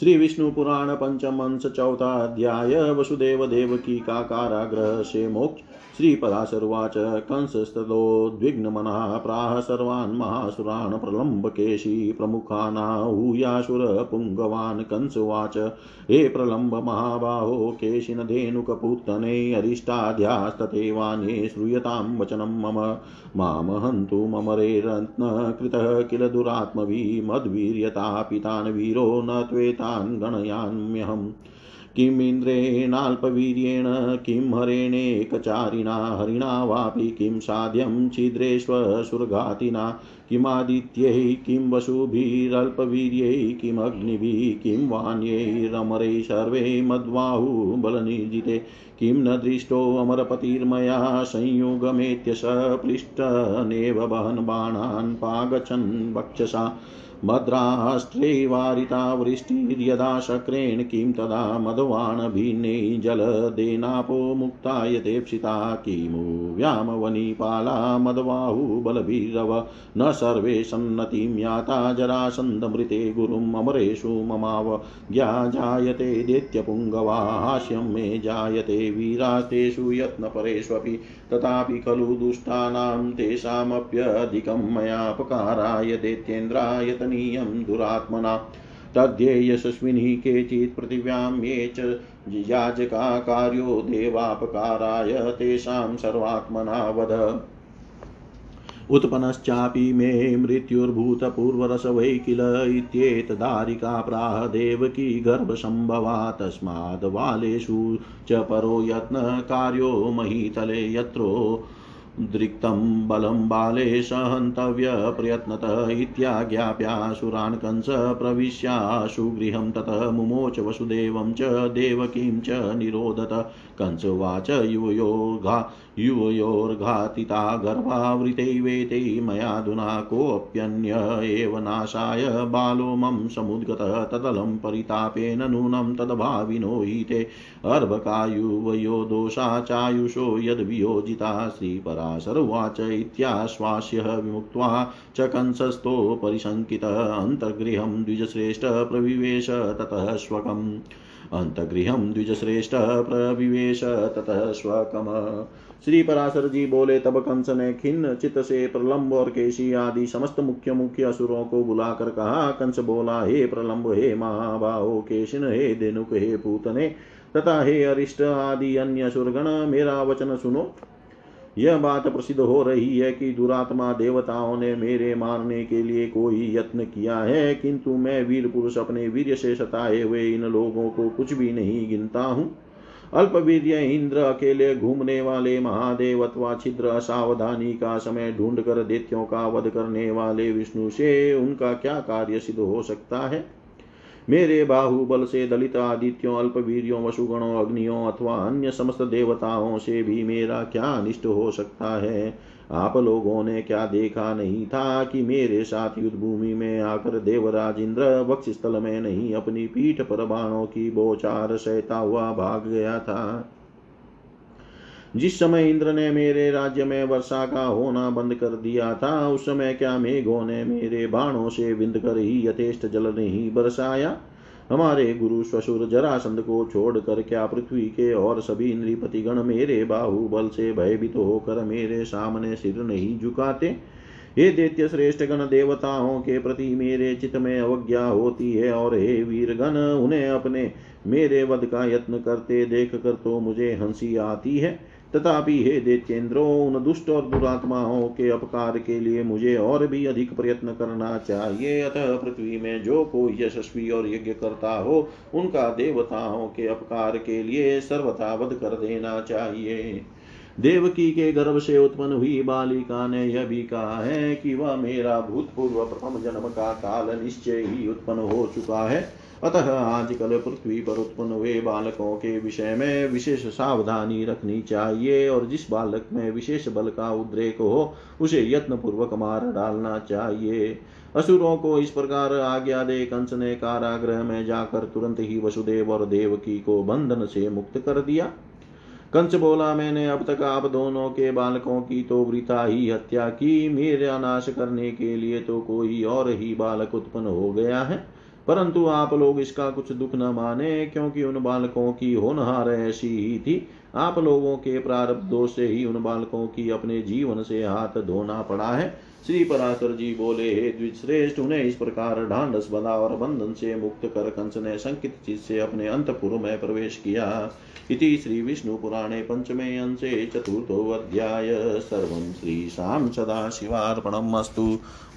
श्री विष्णु पुराण पंचम अंश चौथा अध्याय। वसुदेव देव की का काराग्रह से मोक्ष श्रीपराशरुवाच कंसस्तदोद्विग्नमनः प्राह सर्वान् महासुरान् प्रलम्बकेशी प्रमुखानाहूयासुरपुङ्गवान् कंसुवाच। हे प्रलम्ब महाबाहो केशिनधेनुकपूतने अरिष्टाध्यास्तथैवान्ये श्रूयतां वचनं मम। माम हन्तु ममरे रत्नकृतः किल दुरात्मभिमद्वीर्यता पितान् वीरो न त्वेतान् गणयाम्यहम् किमिन्द्रेणाल्पवीर्येण किं हरेणेकचारिणा, हरिणा वापि किं साध्यं छिद्रेष्वसुरघातिना किमादित्यै किं वसुभिरल्पवीर्यै, किमग्निभिः किं वाण्यैरमरै सर्वे मद्बाहुबलनिर्जिते, किं न दृष्टोऽमरपतिर्मया संयुगमेत्य सपृष्टनेव वहन् बाणान् पागच्छन् वक्षसा। भद्राष्ट्रे वारिता वृष्टिर्यदा शक्रेण किं तदा मधवानभिन्ने जलदेनापो मुक्ता यथेप्सिता किमु व्यामवनिपाला मदबाहुबलभिरव न सर्वे सन्नतिं याता जरासन्दमृते गुरुम् अमरेषु ममाव ज्ञा जायते दैत्यपुङ्गवा हास्यं मे जायते वीरास्तेषु यत्नपरेष्वपि तथापि खलु दुष्टानां तेषामप्यधिकं मयापकाराय दैत्येन्द्राय पूजनीयं दुरात्मना। तद्ध्येयशस्विनी केचित् पृथिव्यां ये च कार्यो देवापकाराय तेषां सर्वात्मना वद। उत्पन्नश्चापि मे मृत्युर्भूतपूर्वरस वै किल इत्येतदारिका प्राह देवकी गर्भसम्भवा तस्माद् बालेषु च परो यत्नकार्यो महीतले यत्रो दृक्तं बलं बाले सहन्तव्यप्रयत्नत इत्याज्ञाप्यासुरान् कंस प्रविश्याशु गृहं ततः मुमोच वसुदेवं च देवकीं च निरोधत कंसवाच युवयोर्घा युवयोर्घातिता गर्भावृतैवेते मयाधुना कोऽप्यन्य एव नाशाय बालो मम समुद्गतः तदलं परितापेन नूनं तद्भाविनो हि ते अर्भकायुवयो दोषा चायुषो यद्वियोजिता श्रीपरा पराशरुवाच इत्याश्वास्य विमुक्त्वा च कंसस्थो परिशङ्कितः अन्तर्गृहं द्विजश्रेष्ठ प्रविवेश ततः स्वकम्। अन्तगृहं द्विजश्रेष्ठ प्रविवेश ततः स्वकम। श्री पराशर जी बोले, तब कंस ने खिन्न चित्त से प्रलंब और केशी आदि समस्त मुख्य मुख्य असुरों को बुलाकर कहा। कंस बोला, हे प्रलंब, हे महाबाहो, केशिन, हे देनुक हे पूतने, तथा हे अरिष्ट आदि अन्य सुरगण मेरा वचन सुनो। यह बात प्रसिद्ध हो रही है कि दुरात्मा देवताओं ने मेरे मारने के लिए कोई यत्न किया है, किंतु मैं वीर पुरुष अपने वीर से सताए हुए इन लोगों को कुछ भी नहीं गिनता हूँ। अल्पवीर्य इंद्र अकेले घूमने वाले महादेव अथवा छिद्र असावधानी का समय ढूंढ कर देत्यों का वध करने वाले विष्णु से उनका क्या कार्य सिद्ध हो सकता है? मेरे बाहुबल से दलित आदित्यों, अल्पवीरियों, वसुगणों, अग्नियों अथवा अन्य समस्त देवताओं से भी मेरा क्या अनिष्ट हो सकता है? आप लोगों ने क्या देखा नहीं था कि मेरे साथ युद्ध भूमि में आकर देवराज इंद्र वक्ष स्थल में नहीं अपनी पीठ पर बाणों की बोचार सहता हुआ भाग गया था? जिस समय इंद्र ने मेरे राज्य में वर्षा का होना बंद कर दिया था, उस समय क्या मेघों ने मेरे बाणों से विंद कर ही यथेष्ट जल नहीं बरसाया? हमारे गुरु ससुर जरासंध को छोड़कर क्या पृथ्वी के और सभी नृपतिगण मेरे बाहुबल से भयभीत तो होकर मेरे सामने सिर नहीं झुकाते? हे दैत्य श्रेष्ठ गण देवताओं के प्रति मेरे चित्त में अवज्ञा होती है और हे वीर गण उन्हें अपने मेरे वध का यत्न करते देख कर तो मुझे हँसी आती है। तथापि हे दैत्येन्द्रो उन दुष्ट और दुरात्माओं के अपकार के लिए मुझे और भी अधिक प्रयत्न करना चाहिए। अतः पृथ्वी में जो कोई यशस्वी और यज्ञ करता हो, उनका देवताओं के अपकार के लिए सर्वथा वध कर देना चाहिए। देवकी के गर्भ से उत्पन्न हुई बालिका ने यह भी कहा है कि वह मेरा भूतपूर्व प्रथम जन्म का काल निश्चय ही उत्पन्न हो चुका है। अतः आजकल पृथ्वी पर उत्पन्न हुए बालकों के विषय में विशेष सावधानी रखनी चाहिए, और जिस बालक में विशेष बल का उद्रेक हो, उसे यत्न पूर्वक मार डालना चाहिए। असुरों को इस प्रकार आज्ञा दे, कंस ने कारागृह में जाकर तुरंत ही वसुदेव और देवकी को बंधन से मुक्त कर दिया। कंस बोला, मैंने अब तक आप दोनों के बालकों की तो वृथा ही हत्या की। मेरा नाश करने के लिए तो कोई और ही बालक उत्पन्न हो गया है। परंतु आप लोग इसका कुछ दुख न माने, क्योंकि उन बालकों की होनहार ऐसी ही थी आप लोगों के प्रारब्ध से ही उन बालकों की अपने जीवन से हाथ धोना पड़ा है। श्री पराशर जी बोले, हे द्विश्रेष्ठ उन्हें इस प्रकार ढांडस बना और बंधन से मुक्त कर कंस ने संकित चीज़ से अपने अंतपुर में प्रवेश किया। इति श्री विष्णु पुराणे पंचमे अंशे चतुर्थोऽध्याय सर्वं श्रीशां सदाशिवार्पणमस्तु।